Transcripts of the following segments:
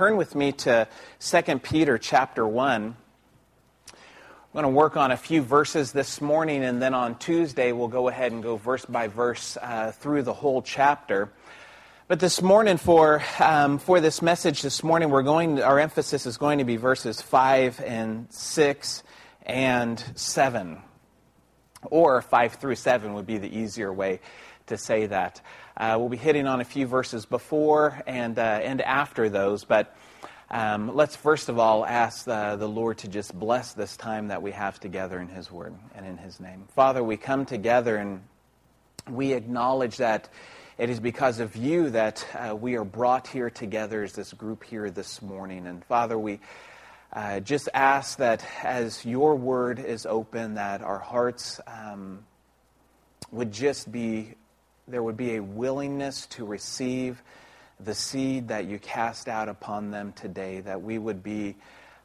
turn with me to 2 Peter chapter 1. I'm going to work on a few verses this morning, and then on Tuesday we'll go ahead and go verse by verse uh, through the whole chapter. But this morning, for um, for this message this morning, we're going. Our emphasis is going to be verses five and six and seven, or five through seven would be the easier way to say that. Uh, we'll be hitting on a few verses before and, uh, and after those, but um, let's first of all ask the, the Lord to just bless this time that we have together in His Word and in His name. Father, we come together and we acknowledge that it is because of you that uh, we are brought here together as this group here this morning. And Father, we uh, just ask that as your word is open, that our hearts um, would just be there would be a willingness to receive the seed that you cast out upon them today, that we would be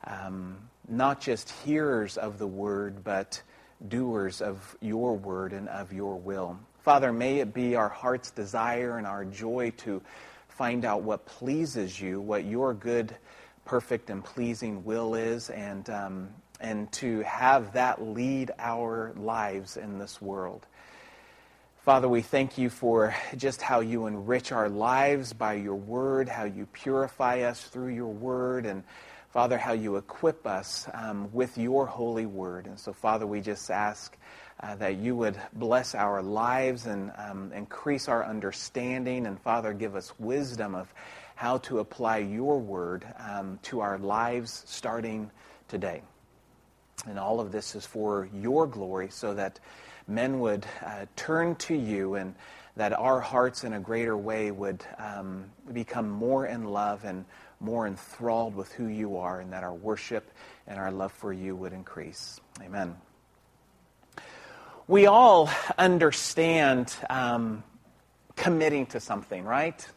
um, not just hearers of the word, but doers of your word and of your will. Father, may it be our heart's desire and our joy to find out what pleases you, what your good, perfect, and pleasing will is, and, um, and to have that lead our lives in this world. Father, we thank you for just how you enrich our lives by your word, how you purify us through your word, and Father, how you equip us um, with your holy word. And so, Father, we just ask uh, that you would bless our lives and um, increase our understanding. And, Father, give us wisdom of how to apply your word um, to our lives starting today. And all of this is for your glory so that men would uh, turn to you and that our hearts in a greater way would um, become more in love and more enthralled with who you are, and that our worship and our love for you would increase. Amen. We all understand um, committing to something, right?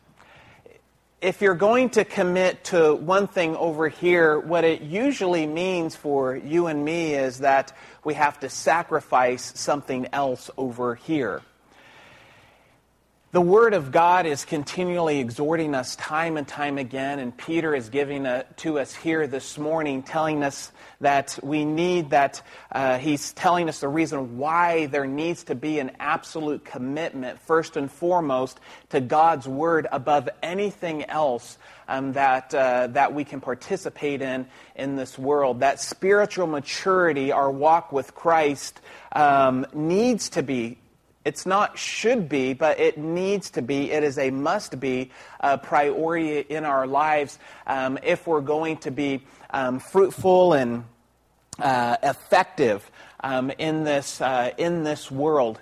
If you're going to commit to one thing over here, what it usually means for you and me is that we have to sacrifice something else over here. The Word of God is continually exhorting us time and time again, and Peter is giving it to us here this morning, telling us that we need that. Uh, he's telling us the reason why there needs to be an absolute commitment, first and foremost, to God's Word above anything else um, that, uh, that we can participate in in this world. That spiritual maturity, our walk with Christ, um, needs to be it's not should be, but it needs to be. It is a must be uh, priority in our lives um, if we're going to be um, fruitful and uh, effective um, in, this, uh, in this world.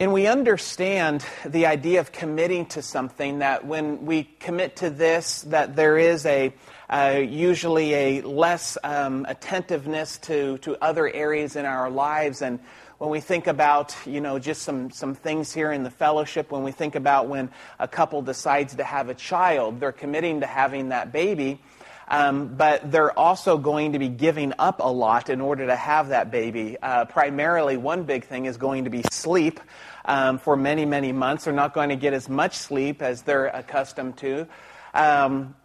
And we understand the idea of committing to something that when we commit to this, that there is a uh, usually a less um, attentiveness to, to other areas in our lives. And when we think about, you know, just some, some things here in the fellowship, when we think about when a couple decides to have a child, they're committing to having that baby. Um, but they're also going to be giving up a lot in order to have that baby. Uh, primarily, one big thing is going to be sleep. Um, for many, many months, they're not going to get as much sleep as they're accustomed to. Um,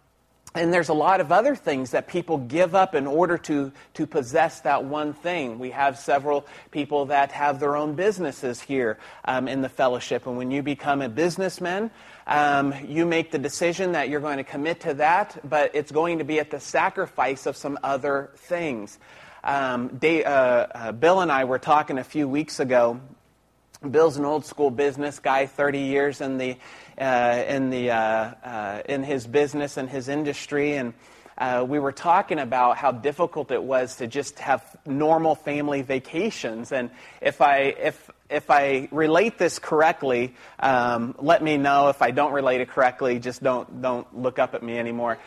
and there's a lot of other things that people give up in order to, to possess that one thing. We have several people that have their own businesses here um, in the fellowship. And when you become a businessman, um, you make the decision that you're going to commit to that, but it's going to be at the sacrifice of some other things. Um, they, uh, uh, Bill and I were talking a few weeks ago. Bill's an old school business guy, 30 years in the uh, in, the, uh, uh, in his business and his industry. And uh, we were talking about how difficult it was to just have normal family vacations. And if I, if, if I relate this correctly, um, let me know. If I don't relate it correctly, just don't, don't look up at me anymore.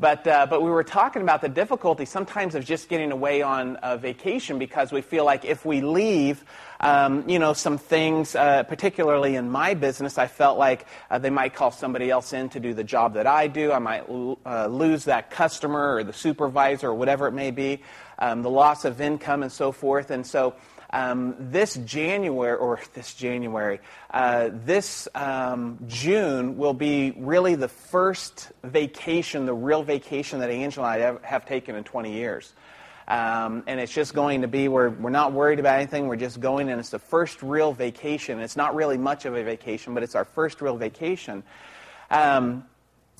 But, uh, but we were talking about the difficulty sometimes of just getting away on a vacation because we feel like if we leave, um, you know, some things, uh, particularly in my business, I felt like uh, they might call somebody else in to do the job that I do. I might uh, lose that customer or the supervisor or whatever it may be, um, the loss of income and so forth. And so um, this January, or this January, uh, this um, June will be really the first vacation, the real vacation that Angela and I have taken in 20 years. Um, and it's just going to be where we're not worried about anything. We're just going, and it's the first real vacation. It's not really much of a vacation, but it's our first real vacation. Um,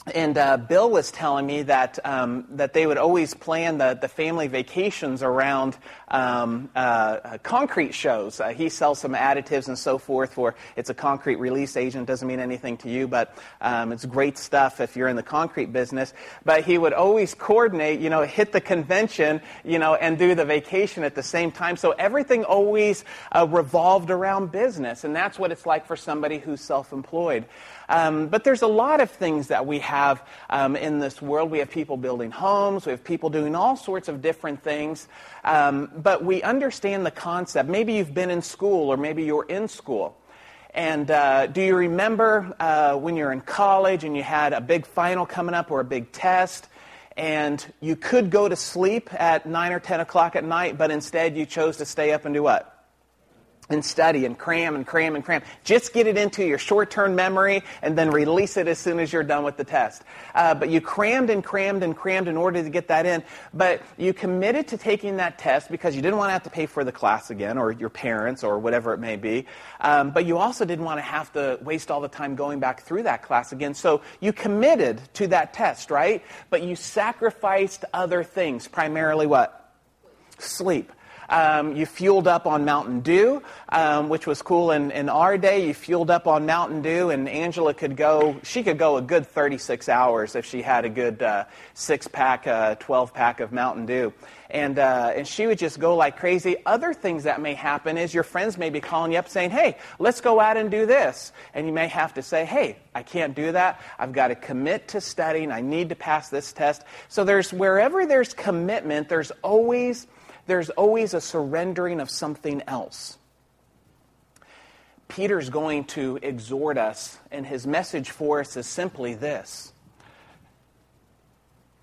and uh, Bill was telling me that um, that they would always plan the, the family vacations around um, uh, concrete shows. Uh, he sells some additives and so forth for it's a concrete release agent. Doesn't mean anything to you, but um, it's great stuff if you're in the concrete business. But he would always coordinate, you know, hit the convention, you know, and do the vacation at the same time. So everything always uh, revolved around business, and that's what it's like for somebody who's self-employed. Um, but there's a lot of things that we have um, in this world. We have people building homes, we have people doing all sorts of different things. Um, but we understand the concept. Maybe you've been in school, or maybe you're in school. And uh, do you remember uh, when you're in college and you had a big final coming up or a big test? And you could go to sleep at 9 or 10 o'clock at night, but instead you chose to stay up and do what? And study and cram and cram and cram. Just get it into your short term memory and then release it as soon as you're done with the test. Uh, but you crammed and crammed and crammed in order to get that in. But you committed to taking that test because you didn't want to have to pay for the class again or your parents or whatever it may be. Um, but you also didn't want to have to waste all the time going back through that class again. So you committed to that test, right? But you sacrificed other things, primarily what? Sleep. Um, you fueled up on Mountain Dew, um, which was cool in, in our day. You fueled up on Mountain Dew, and Angela could go, she could go a good 36 hours if she had a good uh, six pack, uh, 12 pack of Mountain Dew. And, uh, and she would just go like crazy. Other things that may happen is your friends may be calling you up saying, hey, let's go out and do this. And you may have to say, hey, I can't do that. I've got to commit to studying. I need to pass this test. So there's wherever there's commitment, there's always there's always a surrendering of something else. Peter's going to exhort us, and his message for us is simply this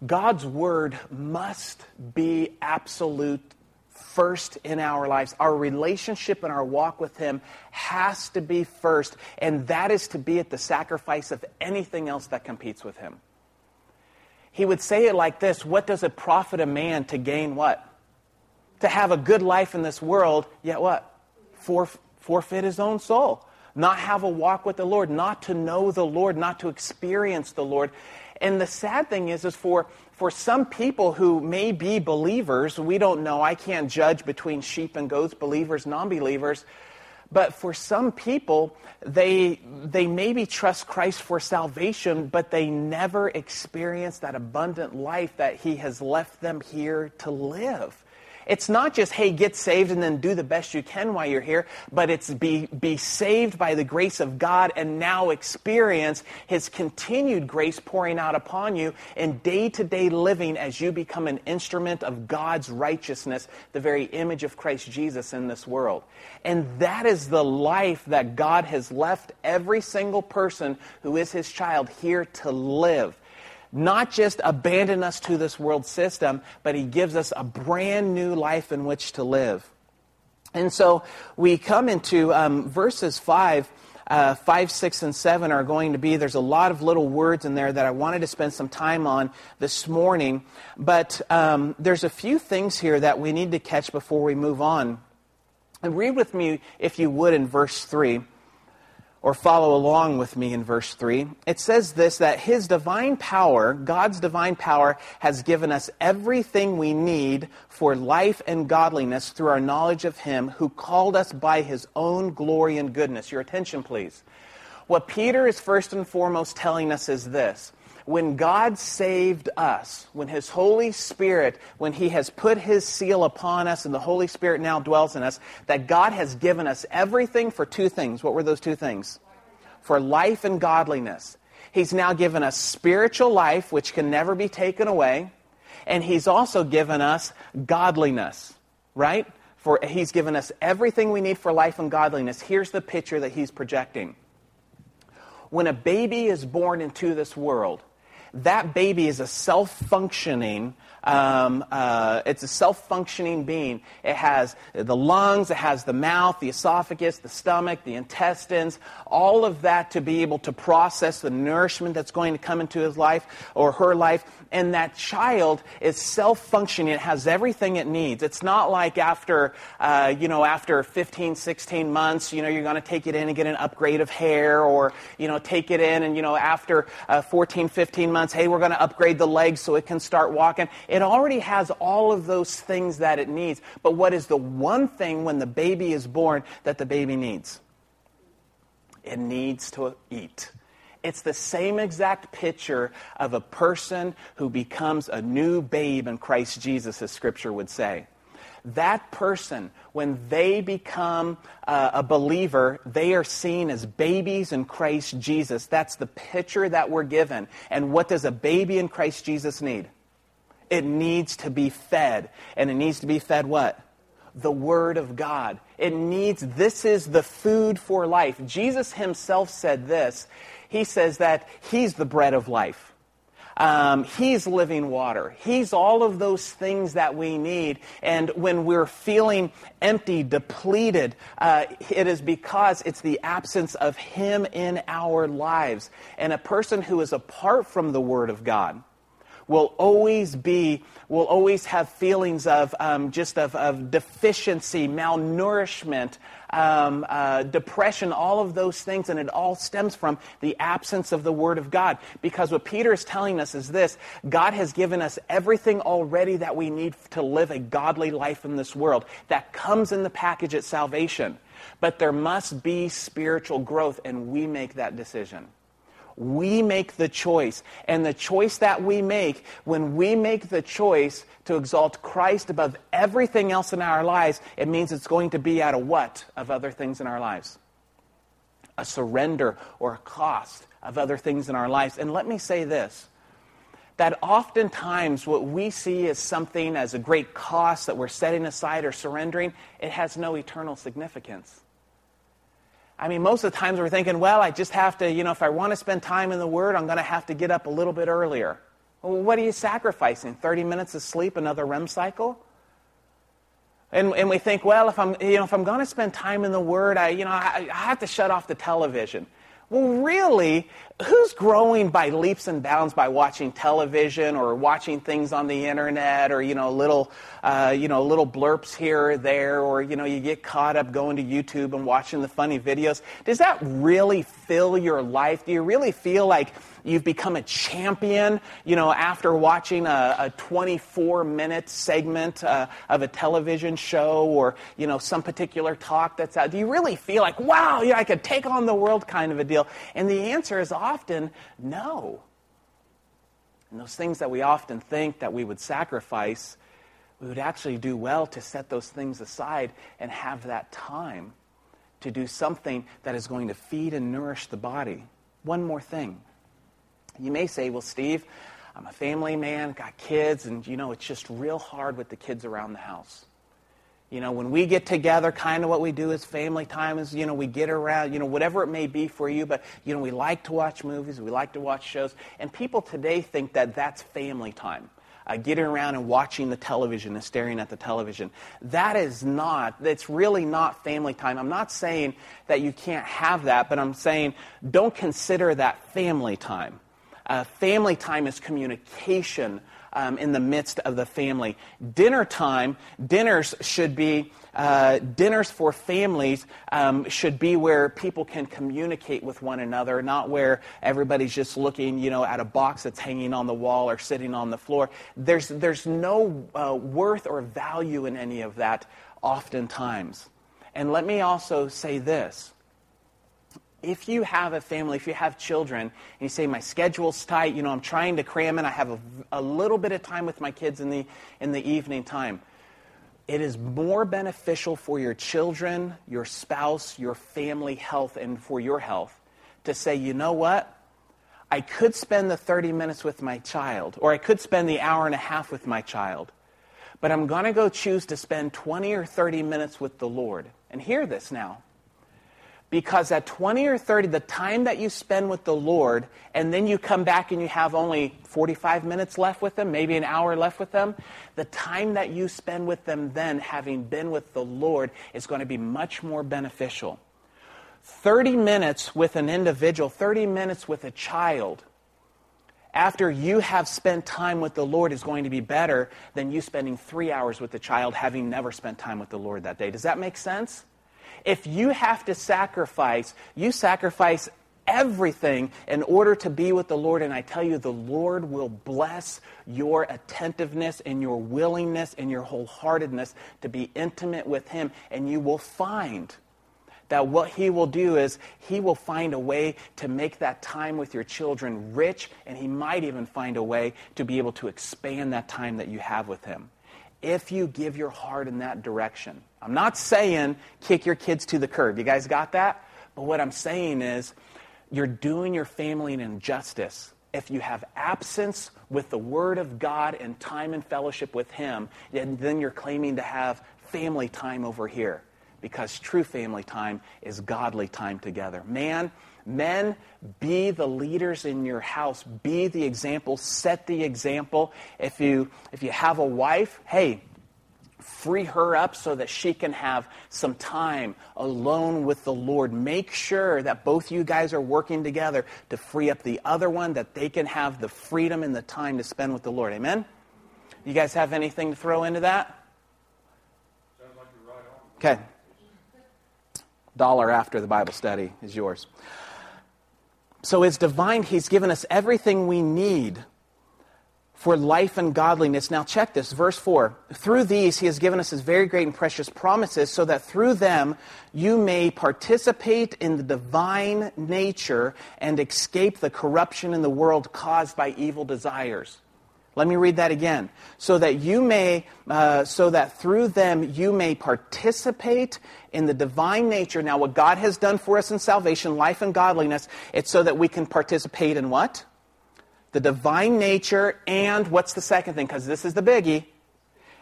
God's word must be absolute first in our lives. Our relationship and our walk with Him has to be first, and that is to be at the sacrifice of anything else that competes with Him. He would say it like this What does it profit a man to gain what? To have a good life in this world, yet what? Forf- forfeit his own soul. Not have a walk with the Lord, not to know the Lord, not to experience the Lord. And the sad thing is, is for, for some people who may be believers, we don't know, I can't judge between sheep and goats, believers, non believers. But for some people, they, they maybe trust Christ for salvation, but they never experience that abundant life that He has left them here to live. It's not just, hey, get saved and then do the best you can while you're here, but it's be, be saved by the grace of God and now experience His continued grace pouring out upon you in day to day living as you become an instrument of God's righteousness, the very image of Christ Jesus in this world. And that is the life that God has left every single person who is His child here to live not just abandon us to this world system, but he gives us a brand new life in which to live. And so we come into um, verses 5. Uh, 5, 6, and 7 are going to be, there's a lot of little words in there that I wanted to spend some time on this morning. But um, there's a few things here that we need to catch before we move on. And read with me, if you would, in verse 3 or follow along with me in verse 3. It says this that His divine power, God's divine power, has given us everything we need for life and godliness through our knowledge of Him who called us by His own glory and goodness. Your attention, please. What Peter is first and foremost telling us is this when God saved us, when His Holy Spirit, when He has put His seal upon us and the Holy Spirit now dwells in us, that God has given us everything for two things. What were those two things? For life and godliness. He's now given us spiritual life, which can never be taken away, and He's also given us godliness, right? For He's given us everything we need for life and godliness. Here's the picture that He's projecting. When a baby is born into this world, that baby is a self functioning um, uh, it's a self functioning being. It has the lungs, it has the mouth, the esophagus, the stomach, the intestines, all of that to be able to process the nourishment that's going to come into his life or her life. And that child is self functioning. It has everything it needs. It's not like after, uh, you know, after 15, 16 months, you know, you're going to take it in and get an upgrade of hair or, you know, take it in and, you know, after uh, 14, 15 months, hey, we're going to upgrade the legs so it can start walking. It already has all of those things that it needs. But what is the one thing when the baby is born that the baby needs? It needs to eat. It's the same exact picture of a person who becomes a new babe in Christ Jesus, as Scripture would say. That person, when they become uh, a believer, they are seen as babies in Christ Jesus. That's the picture that we're given. And what does a baby in Christ Jesus need? It needs to be fed. And it needs to be fed what? The Word of God. It needs, this is the food for life. Jesus himself said this. He says that He's the bread of life. Um, he's living water. He's all of those things that we need. And when we're feeling empty, depleted, uh, it is because it's the absence of Him in our lives. And a person who is apart from the Word of God, will always be, will always have feelings of um, just of, of, deficiency, malnourishment, um, uh, depression, all of those things, and it all stems from the absence of the Word of God. Because what Peter is telling us is this God has given us everything already that we need to live a godly life in this world. That comes in the package at salvation. But there must be spiritual growth, and we make that decision. We make the choice. And the choice that we make, when we make the choice to exalt Christ above everything else in our lives, it means it's going to be at a what of other things in our lives? A surrender or a cost of other things in our lives. And let me say this that oftentimes what we see as something as a great cost that we're setting aside or surrendering, it has no eternal significance. I mean, most of the times we're thinking, well, I just have to, you know, if I want to spend time in the Word, I'm going to have to get up a little bit earlier. Well, what are you sacrificing? 30 minutes of sleep, another REM cycle? And, and we think, well, if I'm, you know, if I'm going to spend time in the Word, I, you know, I, I have to shut off the television. Well, really, who's growing by leaps and bounds by watching television or watching things on the internet or you know little uh, you know little blurps here or there or you know you get caught up going to YouTube and watching the funny videos? Does that really fill your life? Do you really feel like you've become a champion, you know, after watching a, a 24 minute segment uh, of a television show or, you know, some particular talk that's out. Do you really feel like, wow, yeah, I could take on the world kind of a deal? And the answer is often no. And those things that we often think that we would sacrifice, we would actually do well to set those things aside and have that time to do something that is going to feed and nourish the body. One more thing. You may say, well, Steve, I'm a family man, got kids, and you know, it's just real hard with the kids around the house. You know, when we get together, kind of what we do is family time is, you know, we get around, you know, whatever it may be for you, but, you know, we like to watch movies, we like to watch shows, and people today think that that's family time. Uh, getting around and watching the television and staring at the television. That is not, that's really not family time. I'm not saying that you can't have that, but I'm saying don't consider that family time. Uh, family time is communication um, in the midst of the family. Dinner time, dinners should be, uh, dinners for families um, should be where people can communicate with one another, not where everybody's just looking, you know, at a box that's hanging on the wall or sitting on the floor. There's, there's no uh, worth or value in any of that oftentimes. And let me also say this if you have a family, if you have children, and you say, my schedule's tight, you know, I'm trying to cram in, I have a, a, little bit of time with my kids in the, in the evening time. It is more beneficial for your children, your spouse, your family health, and for your health to say, you know what? I could spend the 30 minutes with my child, or I could spend the hour and a half with my child, but I'm going to go choose to spend 20 or 30 minutes with the Lord. And hear this now Because at 20 or 30, the time that you spend with the Lord, and then you come back and you have only 45 minutes left with them, maybe an hour left with them, the time that you spend with them then, having been with the Lord, is going to be much more beneficial. 30 minutes with an individual, 30 minutes with a child, after you have spent time with the Lord is going to be better than you spending three hours with the child having never spent time with the Lord that day. Does that make sense? If you have to sacrifice, you sacrifice everything in order to be with the Lord. And I tell you, the Lord will bless your attentiveness and your willingness and your wholeheartedness to be intimate with Him. And you will find that what He will do is He will find a way to make that time with your children rich. And He might even find a way to be able to expand that time that you have with Him if you give your heart in that direction. I'm not saying kick your kids to the curb. You guys got that? But what I'm saying is you're doing your family an injustice if you have absence with the Word of God and time and fellowship with Him, and then you're claiming to have family time over here. Because true family time is godly time together. Man, Men, be the leaders in your house. Be the example. Set the example. If you, if you have a wife, hey, free her up so that she can have some time alone with the Lord. Make sure that both you guys are working together to free up the other one, that they can have the freedom and the time to spend with the Lord. Amen? You guys have anything to throw into that? Okay. Dollar after the Bible study is yours. So it's divine. He's given us everything we need for life and godliness. Now, check this, verse 4. Through these, he has given us his very great and precious promises, so that through them you may participate in the divine nature and escape the corruption in the world caused by evil desires. Let me read that again. So that you may, uh, so that through them you may participate in the divine nature. Now, what God has done for us in salvation, life and godliness, it's so that we can participate in what? The divine nature, and what's the second thing? Because this is the biggie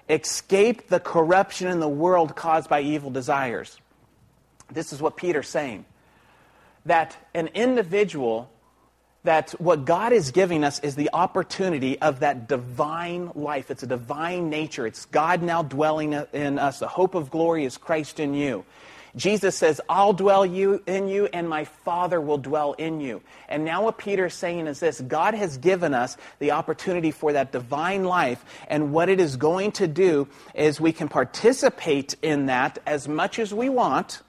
escape the corruption in the world caused by evil desires. This is what Peter's saying. That an individual that what God is giving us is the opportunity of that divine life. It's a divine nature. It's God now dwelling in us. The hope of glory is Christ in you. Jesus says, I'll dwell you in you, and my Father will dwell in you. And now what Peter is saying is this God has given us the opportunity for that divine life, and what it is going to do is we can participate in that as much as we want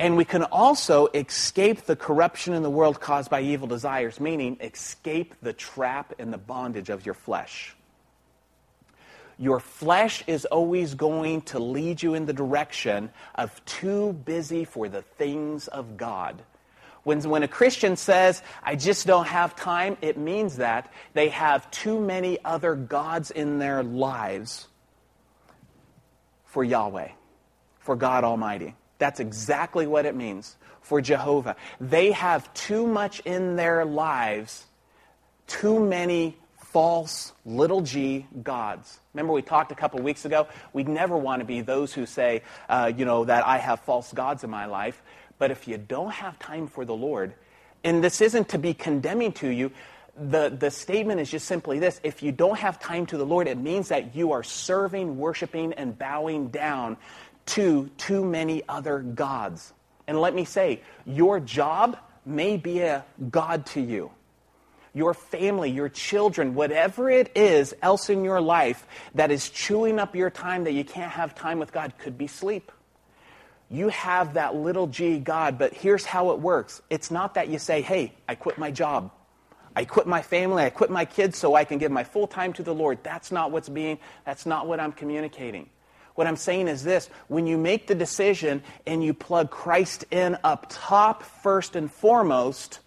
and we can also escape the corruption in the world caused by evil desires, meaning escape the trap and the bondage of your flesh. Your flesh is always going to lead you in the direction of too busy for the things of God. When, when a Christian says, I just don't have time, it means that they have too many other gods in their lives for Yahweh, for God Almighty. That's exactly what it means for Jehovah. They have too much in their lives, too many false little g gods. Remember, we talked a couple weeks ago? We never want to be those who say, uh, you know, that I have false gods in my life. But if you don't have time for the Lord, and this isn't to be condemning to you, the, the statement is just simply this if you don't have time to the Lord, it means that you are serving, worshiping, and bowing down to too many other gods. And let me say, your job may be a God to you. Your family, your children, whatever it is else in your life that is chewing up your time that you can't have time with God could be sleep. You have that little g God, but here's how it works. It's not that you say, hey, I quit my job. I quit my family, I quit my kids so I can give my full time to the Lord. That's not what's being, that's not what I'm communicating. What I'm saying is this when you make the decision and you plug Christ in up top first and foremost,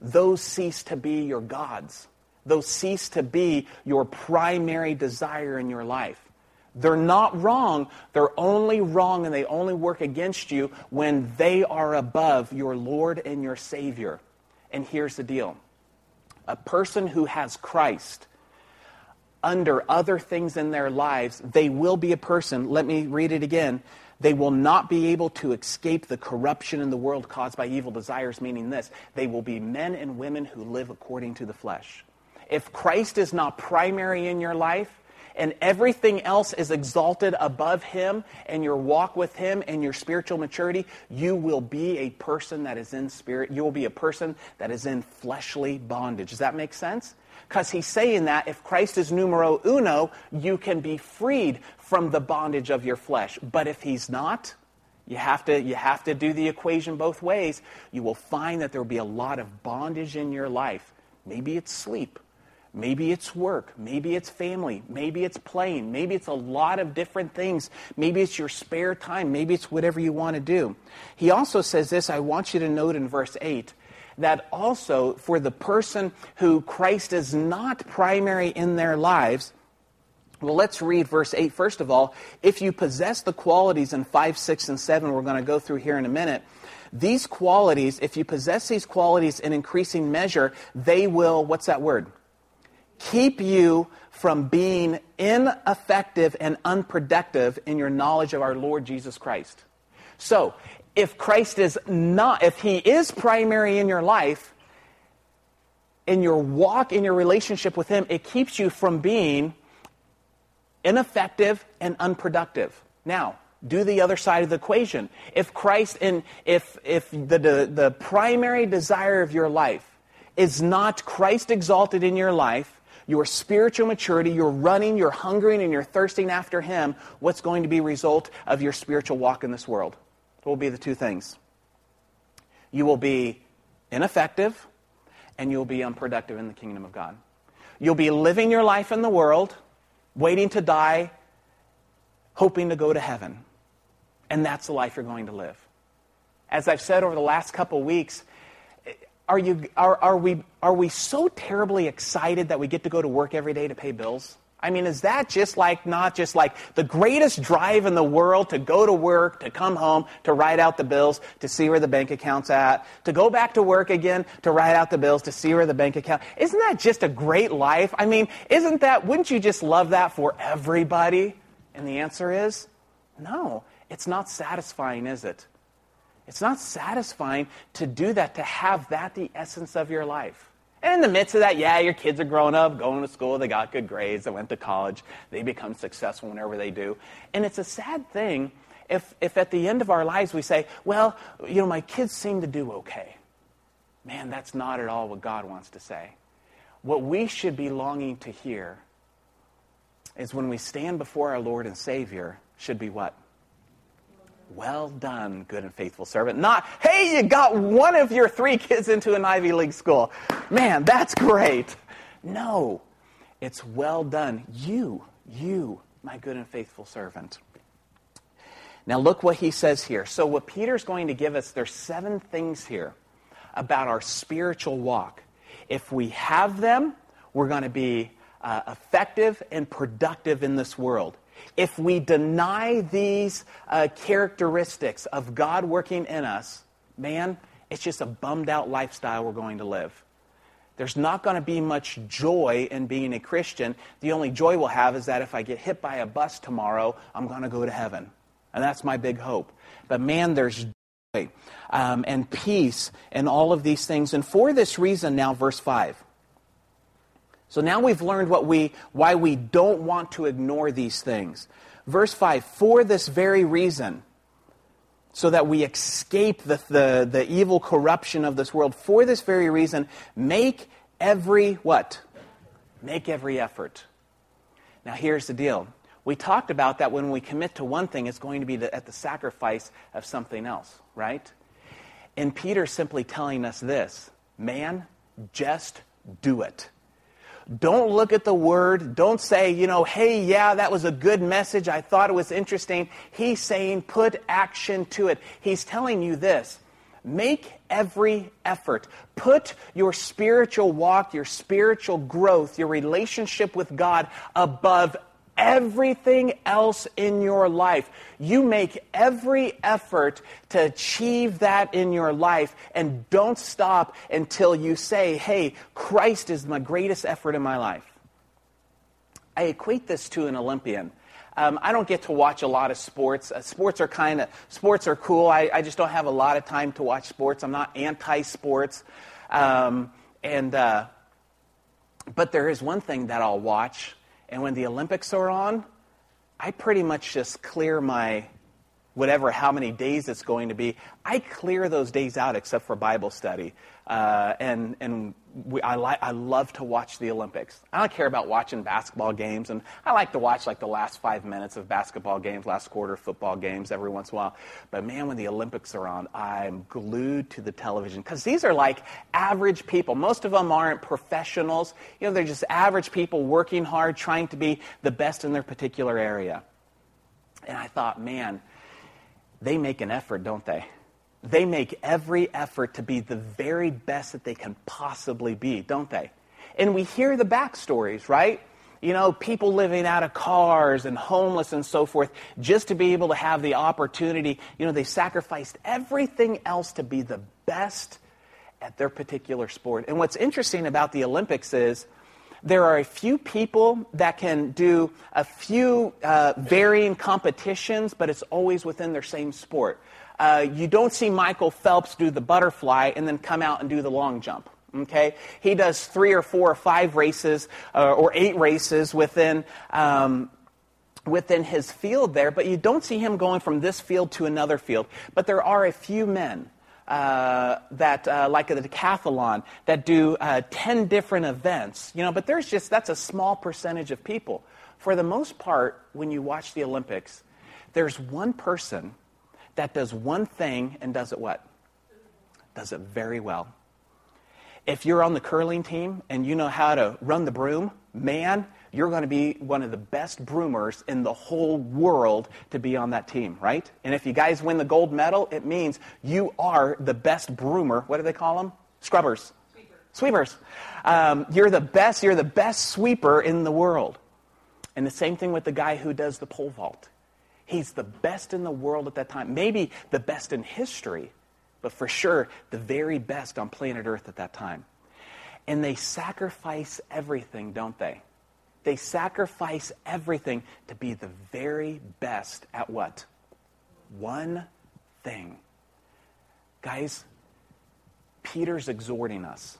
those cease to be your gods. Those cease to be your primary desire in your life. They're not wrong. They're only wrong and they only work against you when they are above your Lord and your Savior. And here's the deal a person who has Christ under other things in their lives, they will be a person, let me read it again, They will not be able to escape the corruption in the world caused by evil desires, meaning this they will be men and women who live according to the flesh. If Christ is not primary in your life, and everything else is exalted above him and your walk with him and your spiritual maturity, you will be a person that is in spirit. You will be a person that is in fleshly bondage. Does that make sense? Because he's saying that if Christ is numero uno, you can be freed from the bondage of your flesh. But if he's not, you have to, you have to do the equation both ways. You will find that there will be a lot of bondage in your life. Maybe it's sleep. Maybe it's work. Maybe it's family. Maybe it's playing. Maybe it's a lot of different things. Maybe it's your spare time. Maybe it's whatever you want to do. He also says this I want you to note in verse 8 that also for the person who Christ is not primary in their lives, well, let's read verse 8 first of all. If you possess the qualities in 5, 6, and 7, we're going to go through here in a minute. These qualities, if you possess these qualities in increasing measure, they will, what's that word? keep you from being ineffective and unproductive in your knowledge of our Lord Jesus Christ. So, if Christ is not, if He is primary in your life, in your walk, in your relationship with Him, it keeps you from being ineffective and unproductive. Now, do the other side of the equation. If Christ, and if, if the, the, the primary desire of your life is not Christ exalted in your life, your spiritual maturity, you're running, you're hungering, and you're thirsting after Him, what's going to be result of your spiritual walk in this world? Will be the two things? You will be ineffective and you'll be unproductive in the kingdom of God. You'll be living your life in the world, waiting to die, hoping to go to heaven. And that's the life you're going to live. As I've said over the last couple weeks, are, you, are, are, we, are we so terribly excited that we get to go to work every day to pay bills? I mean, is that just like, not just like the greatest drive in the world to go to work, to come home, to write out the bills, to see where the bank account's at, to go back to work again, to write out the bills, to see where the bank account, isn't that just a great life? I mean, isn't that, wouldn't you just love that for everybody? And the answer is no, it's not satisfying, is it? It's not satisfying to do that, to have that the essence of your life. And in the midst of that, yeah, your kids are growing up, going to school, they got good grades, they went to college, they become successful whenever they do. And it's a sad thing if, if at the end of our lives we say, well, you know, my kids seem to do okay. Man, that's not at all what God wants to say. What we should be longing to hear is when we stand before our Lord and Savior, should be what? Well done, good and faithful servant. Not, hey, you got one of your three kids into an Ivy League school. Man, that's great. No, it's well done. You, you, my good and faithful servant. Now, look what he says here. So, what Peter's going to give us, there's seven things here about our spiritual walk. If we have them, we're going to be uh, effective and productive in this world. If we deny these uh, characteristics of God working in us, man, it's just a bummed out lifestyle we're going to live. There's not going to be much joy in being a Christian. The only joy we'll have is that if I get hit by a bus tomorrow, I'm going to go to heaven. And that's my big hope. But man, there's joy um, and peace and all of these things. And for this reason, now, verse 5. So now we've learned what we, why we don't want to ignore these things. Verse 5 For this very reason, so that we escape the, the, the evil corruption of this world, for this very reason, make every what? Make every effort. Now here's the deal. We talked about that when we commit to one thing, it's going to be the, at the sacrifice of something else, right? And Peter's simply telling us this man, just do it. Don't look at the word. Don't say, you know, hey, yeah, that was a good message. I thought it was interesting. He's saying put action to it. He's telling you this. Make every effort. Put your spiritual walk, your spiritual growth, your relationship with God above everything else in your life. You make every effort to achieve that in your life and don't stop until you say, hey, Christ is my greatest effort in my life. I equate this to an Olympian. Um, I don't get to watch a lot of sports. Uh, sports are kind of sports are cool. I, I, just don't have a lot of time to watch sports. I'm not anti-sports, um, and uh, but there is one thing that I'll watch, and when the Olympics are on, I pretty much just clear my whatever how many days it's going to be. I clear those days out except for Bible study, uh, and and we, I, li- I love to watch the Olympics. I don't care about watching basketball games, and I like to watch like the last five minutes of basketball games, last quarter football games every once in a while. But man, when the Olympics are on, I'm glued to the television because these are like average people. Most of them aren't professionals. You know, they're just average people working hard, trying to be the best in their particular area. And I thought, man, they make an effort, don't they? They make every effort to be the very best that they can possibly be, don't they? And we hear the backstories, right? You know, people living out of cars and homeless and so forth, just to be able to have the opportunity. You know, they sacrificed everything else to be the best at their particular sport. And what's interesting about the Olympics is there are a few people that can do a few uh, varying competitions, but it's always within their same sport. Uh, you don't see Michael Phelps do the butterfly and then come out and do the long jump. Okay, he does three or four or five races uh, or eight races within um, within his field there, but you don't see him going from this field to another field. But there are a few men. Uh, that uh, like the decathlon that do uh, 10 different events you know but there's just that's a small percentage of people for the most part when you watch the olympics there's one person that does one thing and does it what? Does it very well. If you're on the curling team and you know how to run the broom, man, you're going to be one of the best broomers in the whole world to be on that team, right? And if you guys win the gold medal, it means you are the best broomer. What do they call them? Scrubbers. Sweepers. Sweepers. Um, you're the best. You're the best sweeper in the world. And the same thing with the guy who does the pole vault. He's the best in the world at that time. Maybe the best in history, but for sure the very best on planet Earth at that time. And they sacrifice everything, don't they? They sacrifice everything to be the very best at what? One thing. Guys, Peter's exhorting us,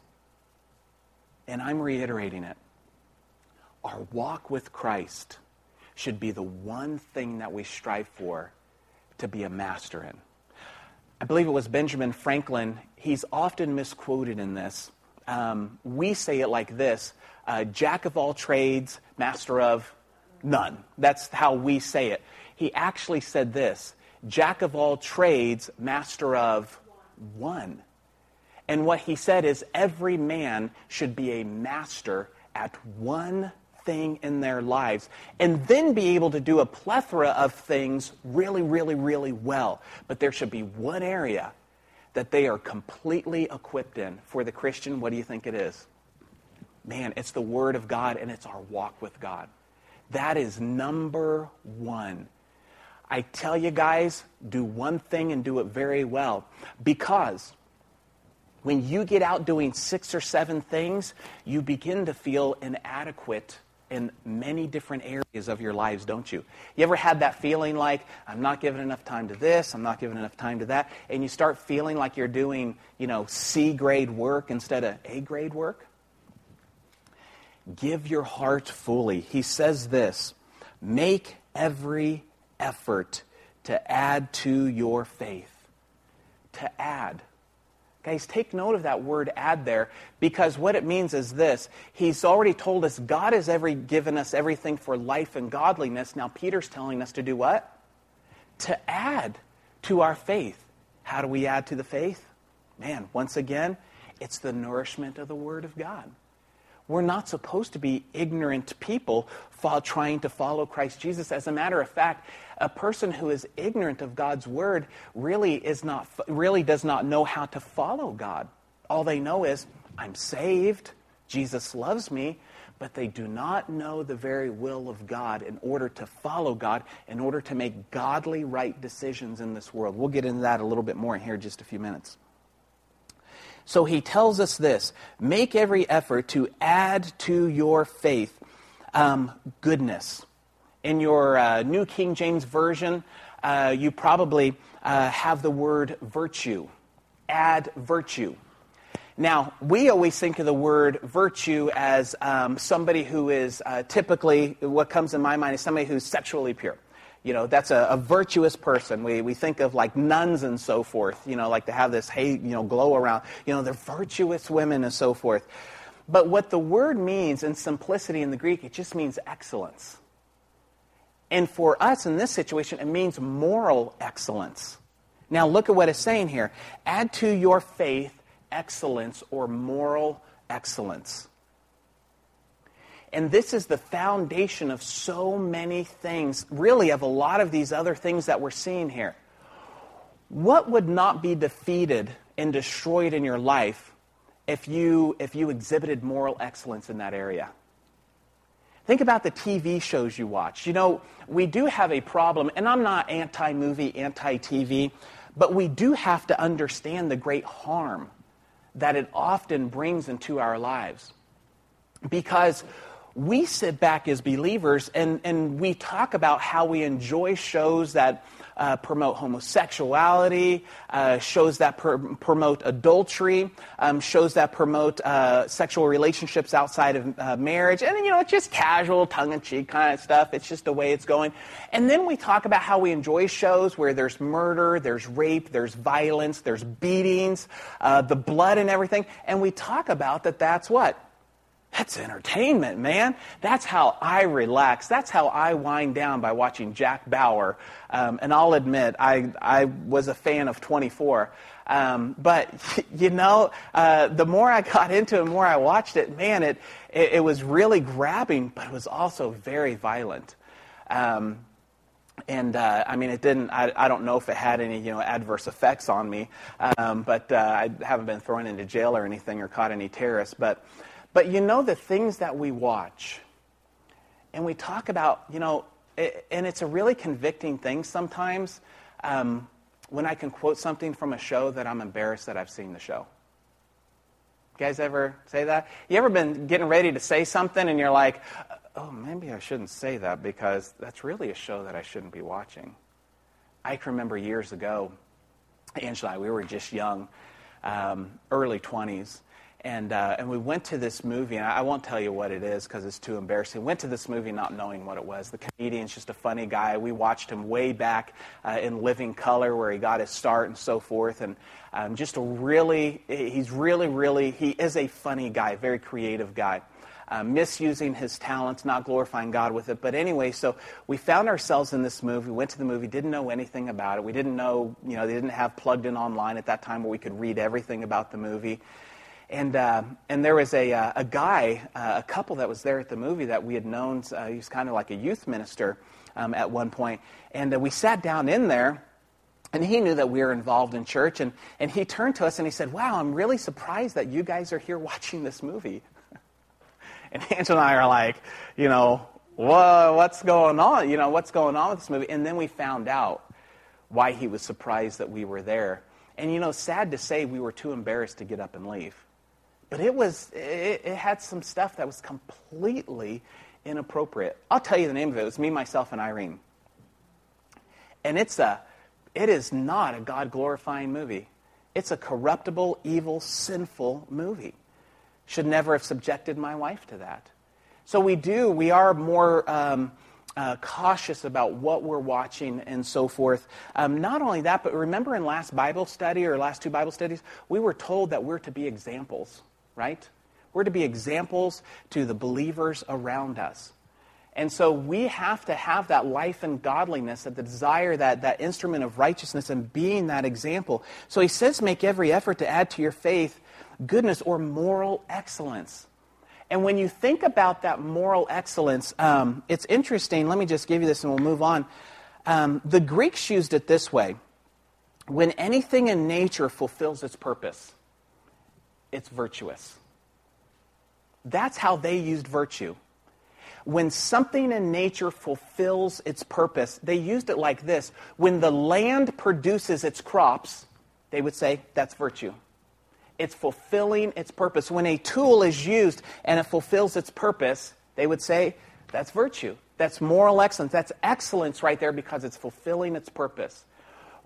and I'm reiterating it. Our walk with Christ should be the one thing that we strive for to be a master in. I believe it was Benjamin Franklin. He's often misquoted in this. Um, we say it like this uh, Jack of all trades, master of none. That's how we say it. He actually said this Jack of all trades, master of one. And what he said is every man should be a master at one thing in their lives and then be able to do a plethora of things really, really, really well. But there should be one area that they are completely equipped in. For the Christian, what do you think it is? Man, it's the Word of God and it's our walk with God. That is number one. I tell you guys, do one thing and do it very well. Because when you get out doing six or seven things, you begin to feel inadequate in many different areas of your lives, don't you? You ever had that feeling like, I'm not giving enough time to this, I'm not giving enough time to that, and you start feeling like you're doing, you know, C grade work instead of A grade work? Give your heart fully. He says this make every effort to add to your faith. To add. Guys, take note of that word add there because what it means is this. He's already told us God has every, given us everything for life and godliness. Now, Peter's telling us to do what? To add to our faith. How do we add to the faith? Man, once again, it's the nourishment of the Word of God. We're not supposed to be ignorant people trying to follow Christ Jesus. As a matter of fact, a person who is ignorant of God's word really is not really does not know how to follow God. All they know is I'm saved, Jesus loves me, but they do not know the very will of God in order to follow God, in order to make godly right decisions in this world. We'll get into that a little bit more here in just a few minutes. So he tells us this make every effort to add to your faith um, goodness In your uh, New King James Version, uh, you probably uh, have the word virtue. Add virtue. Now, we always think of the word virtue as um, somebody who is uh, typically, what comes in my mind is somebody who's sexually pure. You know, that's a, a, virtuous person. We, we think of like nuns and so forth, you know, like to have this hey, you know, glow around. You know, they're virtuous women and so forth. But what the word means in simplicity in the Greek, it just means excellence. And for us in this situation, it means moral excellence. Now, look at what it's saying here add to your faith excellence or moral excellence. And this is the foundation of so many things, really, of a lot of these other things that we're seeing here. What would not be defeated and destroyed in your life if you, if you exhibited moral excellence in that area? Think about the TV shows you watch. You know, we do have a problem, and I'm not anti movie, anti TV, but we do have to understand the great harm that it often brings into our lives. Because we sit back as believers and, and we talk about how we enjoy shows that uh, promote homosexuality, uh, shows that per- promote adultery, um, shows that promote uh, sexual relationships outside of uh, marriage. And, you know, it's just casual, tongue in cheek kind of stuff. It's just the way it's going. And then we talk about how we enjoy shows where there's murder, there's rape, there's violence, there's beatings, uh, the blood and everything. And we talk about that that's what? That's entertainment, man. That's how I relax. That's how I wind down by watching Jack Bauer. Um, and I'll admit, I, I was a fan of 24. Um, but, you know, uh, the more I got into it, the more I watched it, man, it, it, it was really grabbing, but it was also very violent. Um, and uh, I mean, it didn't. I, I, don't know if it had any, you know, adverse effects on me, um, but uh, I haven't been thrown into jail or anything or caught any terrorists. But but you know, the things that we watch, and we talk about, you know, it, and it's a really convicting thing sometimes um, when I can quote something from a show that I'm embarrassed that I've seen the show. You guys ever say that? You ever been getting ready to say something and you're like, oh, maybe I shouldn't say that because that's really a show that I shouldn't be watching? I can remember years ago, Angela we were just young, um, early 20s, and, uh, and we went to this movie, and I, won't tell you what it is because it's too embarrassing. Went to this movie not knowing what it was. The comedian's just a funny guy. We watched him way back uh, in Living Color, where he got his start and so forth. And um, just a really, he's really, really, he is a funny guy, very creative guy. Uh, misusing his talents, not glorifying God with it. But anyway, so we found ourselves in this movie, We went to the movie, didn't know anything about it. We didn't know, you know, they didn't have plugged in online at that time where we could read everything about the movie. And, uh, and there was a, uh, a guy, uh, a couple that was there at the movie that we had known. Uh, he was kind of like a youth minister um, at one point. And uh, we sat down in there, and he knew that we were involved in church. And, and he turned to us and he said, Wow, I'm really surprised that you guys are here watching this movie. and Angela and I are like, You know, what's going on? You know, what's going on with this movie? And then we found out why he was surprised that we were there. And, you know, sad to say, we were too embarrassed to get up and leave. But it was it, it, had some stuff that was completely inappropriate. I'll tell you the name of it. It was me, myself, and Irene. And it's a it is not a God glorifying movie. It's a corruptible, evil, sinful movie. Should never have subjected my wife to that. So we do, we are more um, uh, cautious about what we're watching and so forth. Um, not only that, but remember in last Bible study or last two Bible studies, we were told that we're to be examples right? We're to be examples to the believers around us. And so we have to have that life and godliness, that the desire, that, that instrument of righteousness, and being that example. So he says, make every effort to add to your faith goodness or moral excellence. And when you think about that moral excellence, um, it's interesting. Let me just give you this and we'll move on. Um, the Greeks used it this way when anything in nature fulfills its purpose, it's virtuous. That's how they used virtue. When something in nature fulfills its purpose, they used it like this. When the land produces its crops, they would say that's virtue. It's fulfilling its purpose. When a tool is used and it fulfills its purpose, they would say That's virtue. That's moral excellence. That's excellence right there because it's fulfilling its purpose.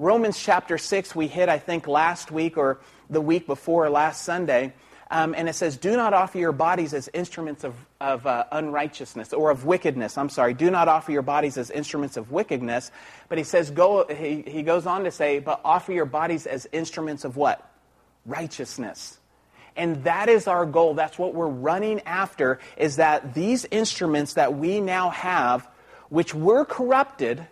Romans chapter 6, we hit, I think, last week or the week before last Sunday. Um, and it says, Do not offer your bodies as instruments of, of uh, unrighteousness or of wickedness. I'm sorry. Do not offer your bodies as instruments of wickedness. But he says, go, he, he goes on to say, But offer your bodies as instruments of what? Righteousness. And that is our goal. That's what we're running after, is that these instruments that we now have, which were corrupted,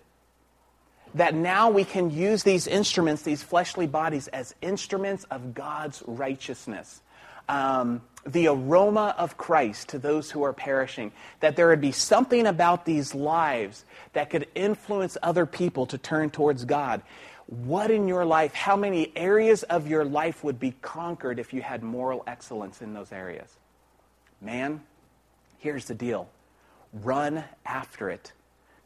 that now we can use these instruments, these fleshly bodies, as instruments of God's righteousness. Um, the aroma of Christ to those who are perishing, that there would be something about these lives that could influence other people to turn towards God. What in your life, how many areas of your life would be conquered if you had moral excellence in those areas? Man, here's the deal run after it.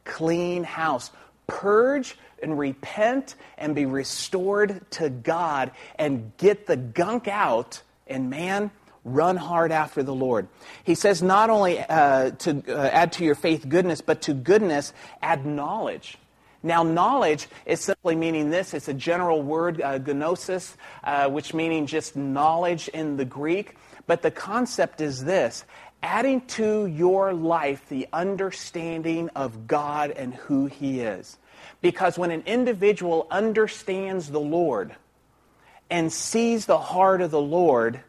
Clean house. Purge and repent and be restored to God and get the gunk out. And man, run hard after the Lord. He says not only uh, to uh, add to your faith goodness, but to goodness add knowledge. Now, knowledge is simply meaning this. It's a general word, uh, gnosis, uh, which meaning just knowledge in the Greek. But the concept is this adding to your life the understanding of God and who He is. Because when an individual understands the Lord and sees the heart of the Lord,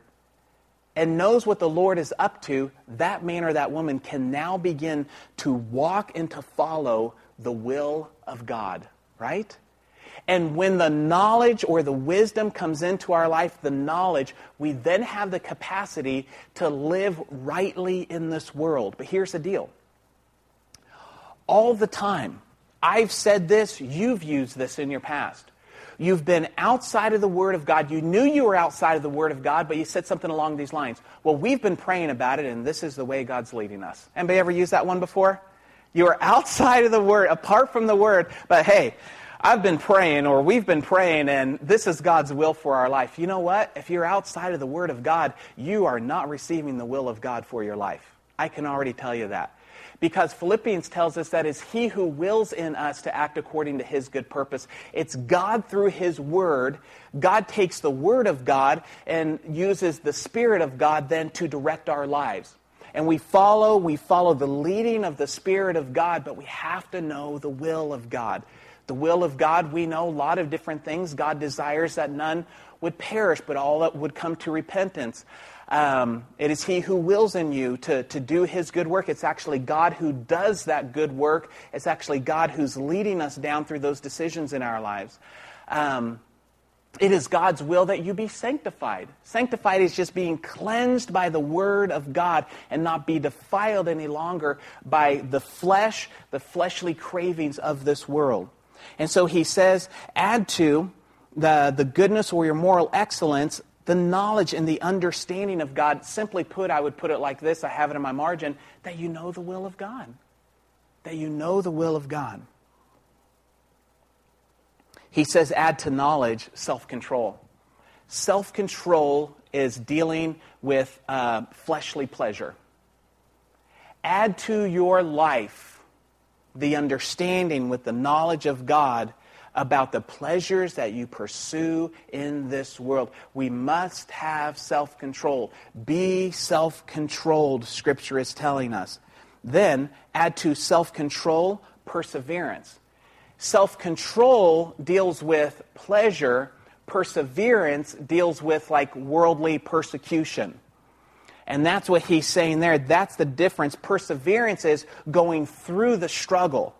and knows what the Lord is up to, that man or that woman can now begin to walk and to follow the will of God, right? And when the knowledge or the wisdom comes into our life, the knowledge, we then have the capacity to live rightly in this world. But here's the deal all the time, I've said this, you've used this in your past. You've been outside of the Word of God. You knew you were outside of the Word of God, but you said something along these lines. Well, we've been praying about it, and this is the way God's leading us. Anybody ever used that one before? You are outside of the Word, apart from the Word, but hey, I've been praying, or we've been praying, and this is God's will for our life. You know what? If you're outside of the Word of God, you are not receiving the will of God for your life. I can already tell you that. Because Philippians tells us that it's He who wills in us to act according to His good purpose. It's God through His Word. God takes the Word of God and uses the Spirit of God then to direct our lives and we follow, we follow the leading of the Spirit of God, but we have to know the will of God. The will of God, we know a lot of different things. God desires that none would perish, but all that would come to repentance. Um, it is He who wills in you to, to do His good work. It's actually God who does that good work. It's actually God who's leading us down through those decisions in our lives. Um, it is God's will that you be sanctified. Sanctified is just being cleansed by the Word of God and not be defiled any longer by the flesh, the fleshly cravings of this world. And so he says, add to the, the goodness or your moral excellence the knowledge and the understanding of God. Simply put, I would put it like this I have it in my margin that you know the will of God. That you know the will of God. He says, add to knowledge self control. Self control is dealing with uh, fleshly pleasure. Add to your life the understanding with the knowledge of God about the pleasures that you pursue in this world. We must have self control. Be self controlled, Scripture is telling us. Then add to self control perseverance. Self control deals with pleasure, perseverance deals with like worldly persecution. And that's what he's saying there. That's the difference. Perseverance is going through the struggle.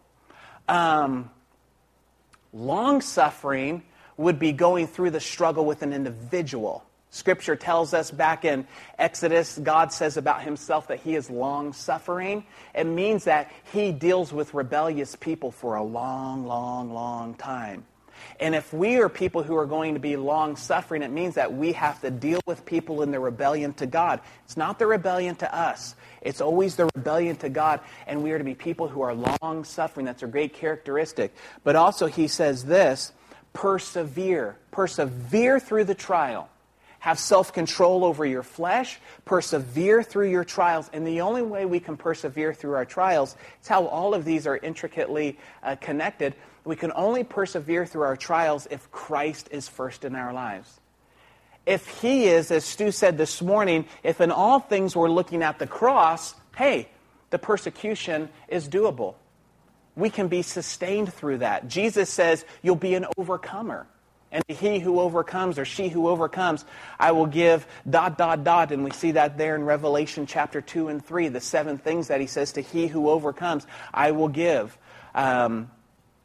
Um, Long suffering would be going through the struggle with an individual. Scripture tells us back in Exodus, God says about himself that he is long suffering. It means that he deals with rebellious people for a long, long, long time. And if we are people who are going to be long suffering, it means that we have to deal with people in the rebellion to God. It's not the rebellion to us, it's always the rebellion to God. And we are to be people who are long suffering. That's a great characteristic. But also, he says this persevere. Persevere through the trial. have self control over your flesh, persevere through your trials. And the only way we can persevere through our trials is how all of these are intricately uh, connected. We can only persevere through our trials if Christ is first in our lives. If He is, as Stu said this morning, if in all things we're looking at the cross, hey, the persecution is doable. We can be sustained through that. Jesus says, You'll be an overcomer. And he who overcomes or she who overcomes, I will give dot, dot, dot. And we see that there in Revelation chapter 2 and 3, the seven things that he says to he who overcomes, I will give. Um,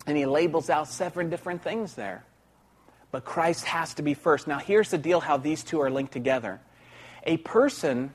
and he labels out seven different things there. But Christ has to be first. Now, here's the deal how these two are linked together. A person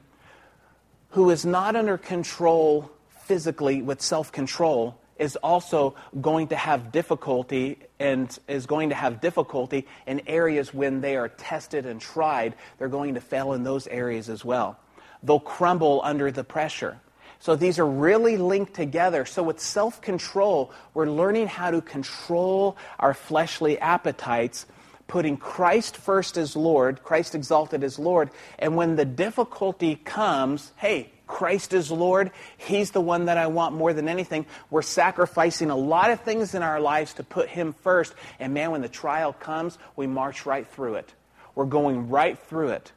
who is not under control physically with self control is also going to have difficulty and is going to have difficulty in areas when they are tested and tried. They're going to fail in those areas as well. They'll crumble under the pressure. So these are really linked together. So with self control, we're learning how to control our fleshly appetites, putting Christ first as Lord, Christ exalted as Lord. And when the difficulty comes, hey, Christ is Lord. He's the one that I want more than anything. We're sacrificing a lot of things in our lives to put Him first. And man, when the trial comes, we march right through it. We're going right through it.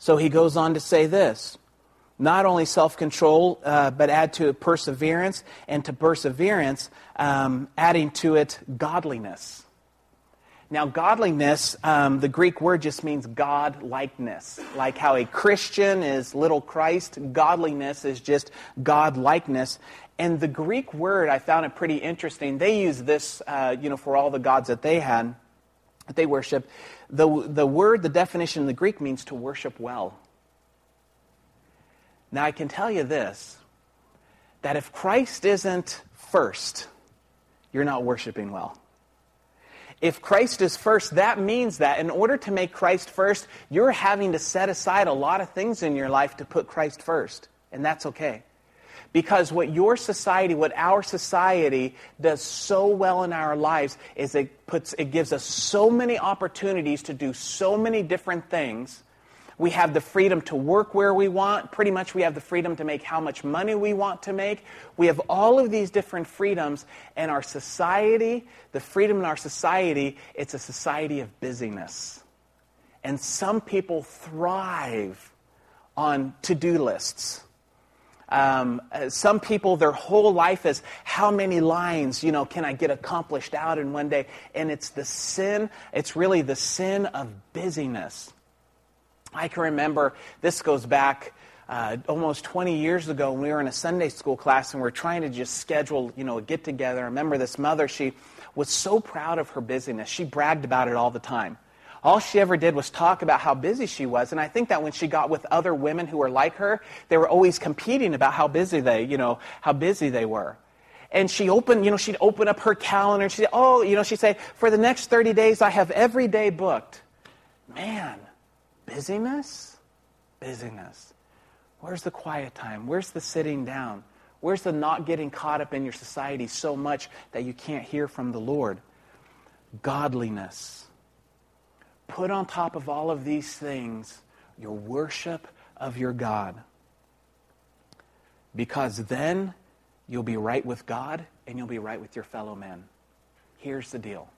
So he goes on to say this not only self control, uh, but add to it perseverance, and to perseverance, um, adding to it godliness. Now, godliness, um, the Greek word just means God likeness. Like how a Christian is little Christ, godliness is just God likeness. And the Greek word, I found it pretty interesting. They use this, uh, you know, for all the gods that they had, that they worship. The, the word, the definition in the Greek means to worship well. Now, I can tell you this that if Christ isn't first, you're not worshiping well. If Christ is first, that means that in order to make Christ first, you're having to set aside a lot of things in your life to put Christ first. And that's okay. Because what your society, what our society does so well in our lives is it puts it gives us so many opportunities to do so many different things we have the freedom to work where we want. Pretty much, we have the freedom to make how much money we want to make. We have all of these different freedoms. And our society, the freedom in our society, it's a society of busyness. And some people thrive on to do lists. Um, some people, their whole life is how many lines, you know, can I get accomplished out in one day? And it's the sin, it's really the sin of busyness. I can remember this goes back uh, almost 20 years ago when we were in a Sunday school class and we are trying to just schedule, you know, a get together. I remember this mother, she was so proud of her busyness. She bragged about it all the time. All she ever did was talk about how busy she was. And I think that when she got with other women who were like her, they were always competing about how busy they, you know, how busy they were. And she opened, you know, she'd open up her calendar and she'd say, oh, you know, she'd say, for the next 30 days, I have every day booked. Man, Busyness? Busyness. Where's the quiet time? Where's the sitting down? Where's the not getting caught up in your society so much that you can't hear from the Lord? Godliness. Put on top of all of these things your worship of your God. Because then you'll be right with God and you'll be right with your fellow men. Here's the deal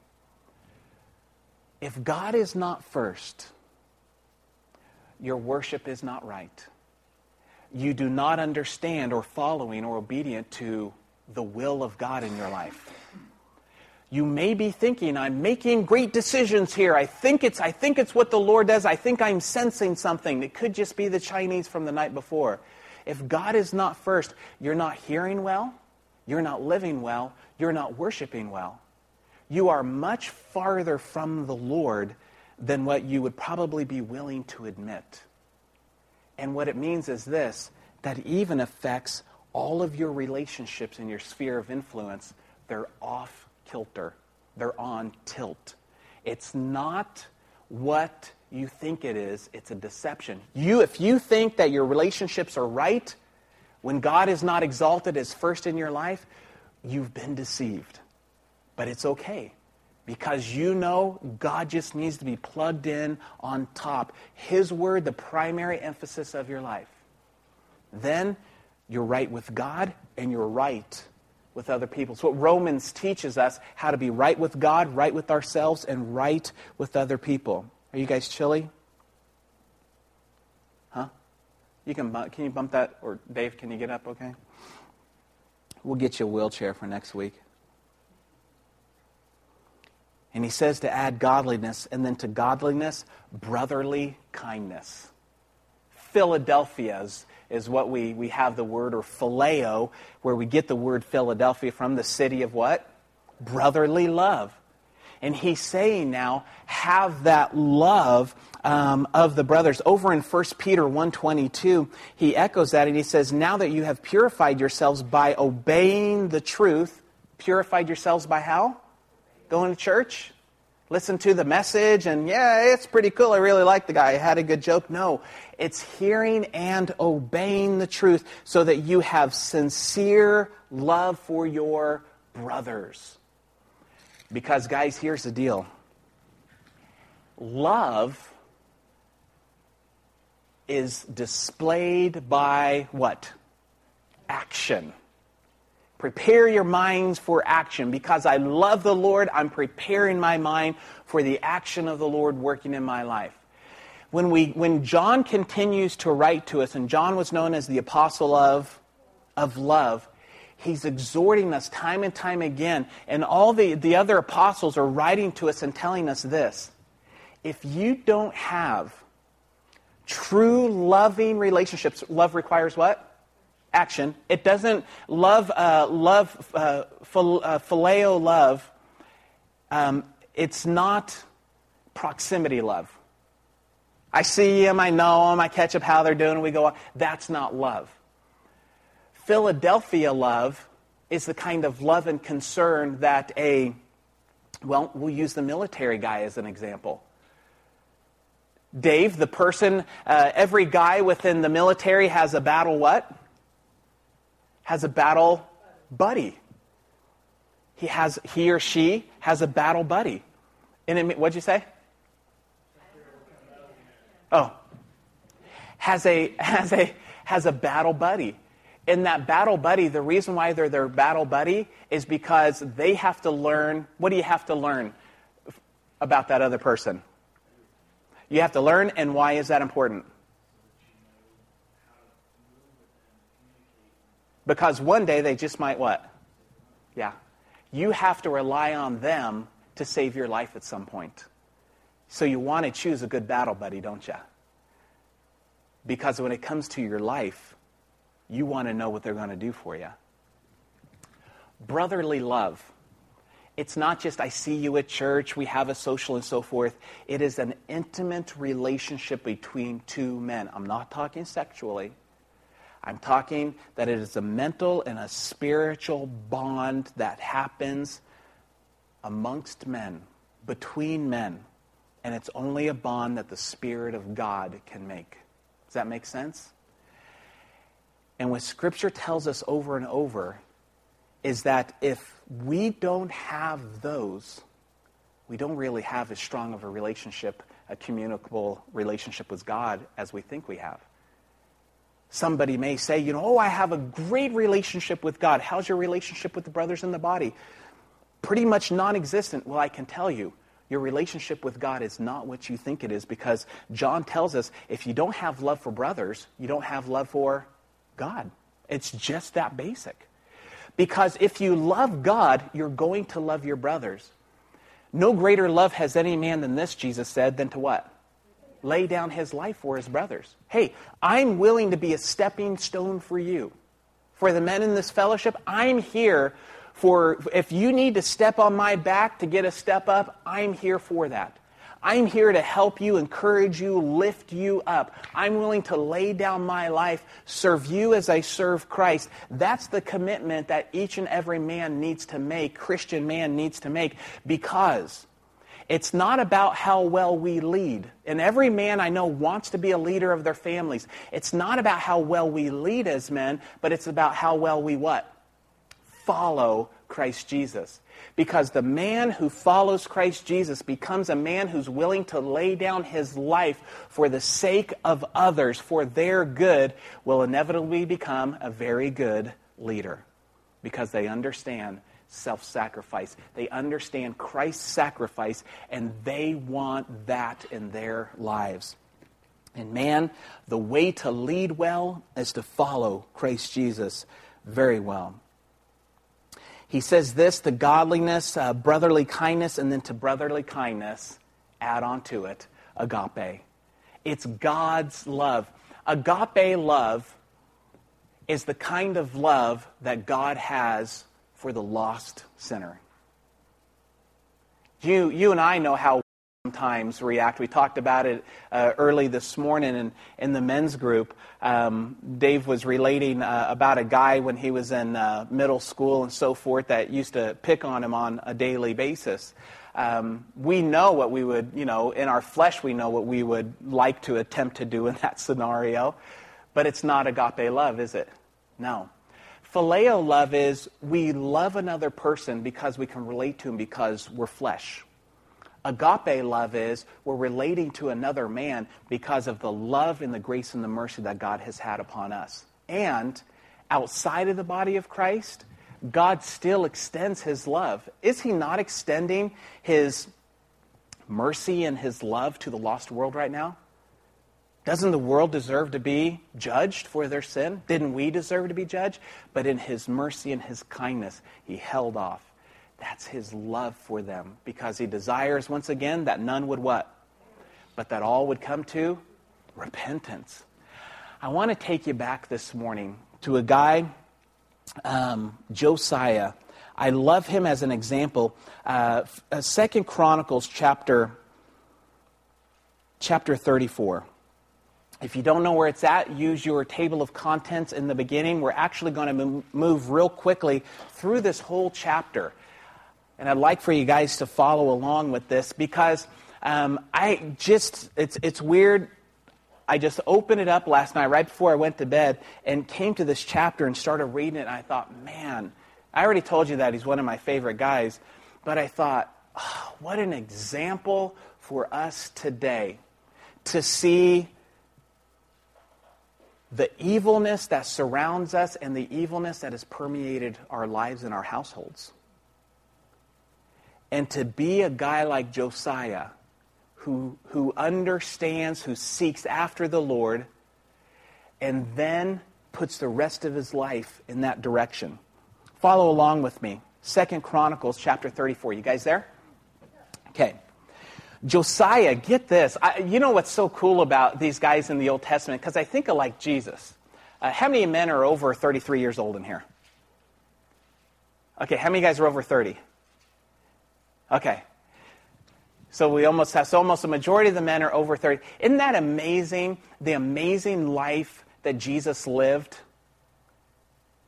if God is not first, your worship is not right. You do not understand or following or obedient to the will of God in your life. You may be thinking, I'm making great decisions here. I think it's, I think it's what the Lord does. I think I'm sensing something. It could just be the Chinese from the night before. If God is not first, you're not hearing well, you're not living well, you're not worshiping well. You are much farther from the Lord than what you would probably be willing to admit. And what it means is this that even affects all of your relationships in your sphere of influence. They're off kilter, they're on tilt. It's not what you think it is, it's a deception. You, if you think that your relationships are right, when God is not exalted as first in your life, you've been deceived. But it's okay because you know God just needs to be plugged in on top. His word, the primary emphasis of your life. Then you're right with God and you're right with other people. It's what Romans teaches us how to be right with God, right with ourselves, and right with other people. Are you guys chilly? Huh? You can can you bump that or Dave, can you get up okay? We'll get you a wheelchair for next week. And he says to add godliness, and then to godliness, brotherly kindness. Philadelphia's is what we, we have the word, or phileo, where we get the word Philadelphia from, the city of what? Brotherly love. And he's saying now, have that love um, of the brothers. Over in 1 Peter 1.22, he echoes that and he says, now that you have purified yourselves by obeying the truth, purified yourselves by how? Going to church? Listen to the message and, yeah, it's pretty cool. I really like the guy. I had a good joke. No, it's hearing and obeying the truth so that you have sincere love for your brothers. Because, guys, here's the deal love is displayed by what? Action. Prepare your minds for action. Because I love the Lord, I'm preparing my mind for the action of the Lord working in my life. When, we, when John continues to write to us, and John was known as the apostle of, of love, he's exhorting us time and time again. And all the, the other apostles are writing to us and telling us this. If you don't have true loving relationships, love requires what? Action. It doesn't love, uh, love, uh, uh, phileo love. Um, it's not proximity love. I see them, I know them, I catch up how they're doing, we go. That's not love. Philadelphia love is the kind of love and concern that a, well, we'll use the military guy as an example. Dave, the person, uh, every guy within the military has a battle what? Has a battle buddy. He, has, he or she has a battle buddy. And it, what'd you say? Oh. Has a, has, a, has a battle buddy. In that battle buddy, the reason why they're their battle buddy is because they have to learn. What do you have to learn about that other person? You have to learn, and why is that important? Because one day they just might what? Yeah. You have to rely on them to save your life at some point. So you want to choose a good battle buddy, don't you? Because when it comes to your life, you want to know what they're going to do for you. Brotherly love. It's not just I see you at church, we have a social and so forth. It is an intimate relationship between two men. I'm not talking sexually. I'm talking that it is a mental and a spiritual bond that happens amongst men, between men. And it's only a bond that the Spirit of God can make. Does that make sense? And what Scripture tells us over and over is that if we don't have those, we don't really have as strong of a relationship, a communicable relationship with God as we think we have. Somebody may say, you know, oh, I have a great relationship with God. How's your relationship with the brothers in the body? Pretty much non existent. Well, I can tell you, your relationship with God is not what you think it is because John tells us if you don't have love for brothers, you don't have love for God. It's just that basic. Because if you love God, you're going to love your brothers. No greater love has any man than this, Jesus said, than to what? Lay down his life for his brothers. Hey, I'm willing to be a stepping stone for you. For the men in this fellowship, I'm here for, if you need to step on my back to get a step up, I'm here for that. I'm here to help you, encourage you, lift you up. I'm willing to lay down my life, serve you as I serve Christ. That's the commitment that each and every man needs to make, Christian man needs to make, because it's not about how well we lead. And every man I know wants to be a leader of their families. It's not about how well we lead as men, but it's about how well we what? follow Christ Jesus. Because the man who follows Christ Jesus becomes a man who's willing to lay down his life for the sake of others, for their good, will inevitably become a very good leader. Because they understand self sacrifice. They understand Christ's sacrifice, and they want that in their lives. And man, the way to lead well is to follow Christ Jesus very well. He says this to godliness, uh, brotherly kindness, and then to brotherly kindness, add on to it agape. It's God's love. Agape love is the kind of love that God has for the lost sinner. You, you and I know how we sometimes react. We talked about it uh, early this morning in, in the men's group. Um, Dave was relating uh, about a guy when he was in uh, middle school and so forth that used to pick on him on a daily basis. Um, we know what we would, you know, in our flesh, we know what we would like to attempt to do in that scenario. But it's not agape love, is it? No. Phileo love is we love another person because we can relate to him because we're flesh. Agape love is we're relating to another man because of the love and the grace and the mercy that God has had upon us. And outside of the body of Christ, God still extends his love. Is he not extending his mercy and his love to the lost world right now? Doesn't the world deserve to be judged for their sin? Didn't we deserve to be judged? But in his mercy and his kindness, he held off. That's his love for them because he desires, once again, that none would what? But that all would come to repentance. I want to take you back this morning to a guy, um, Josiah. I love him as an example. Uh, Second Chronicles chapter chapter 34. If you don't know where it's at, use your table of contents in the beginning. We're actually going to move real quickly through this whole chapter. And I'd like for you guys to follow along with this because um, I just, it's, it's weird. I just opened it up last night right before I went to bed and came to this chapter and started reading it. And I thought, man, I already told you that he's one of my favorite guys. But I thought, oh, what an example for us today to see the evilness that surrounds us and the evilness that has permeated our lives and our households. And to be a guy like Josiah, who, who understands, who seeks after the Lord, and then puts the rest of his life in that direction. Follow along with me. Second Chronicles chapter 34. You guys there? Okay. Josiah, get this. I, you know what's so cool about these guys in the Old Testament? Because I think of like Jesus. Uh, how many men are over 33 years old in here? Okay, how many guys are over 30? Okay. So we almost have, so almost a majority of the men are over 30. Isn't that amazing? The amazing life that Jesus lived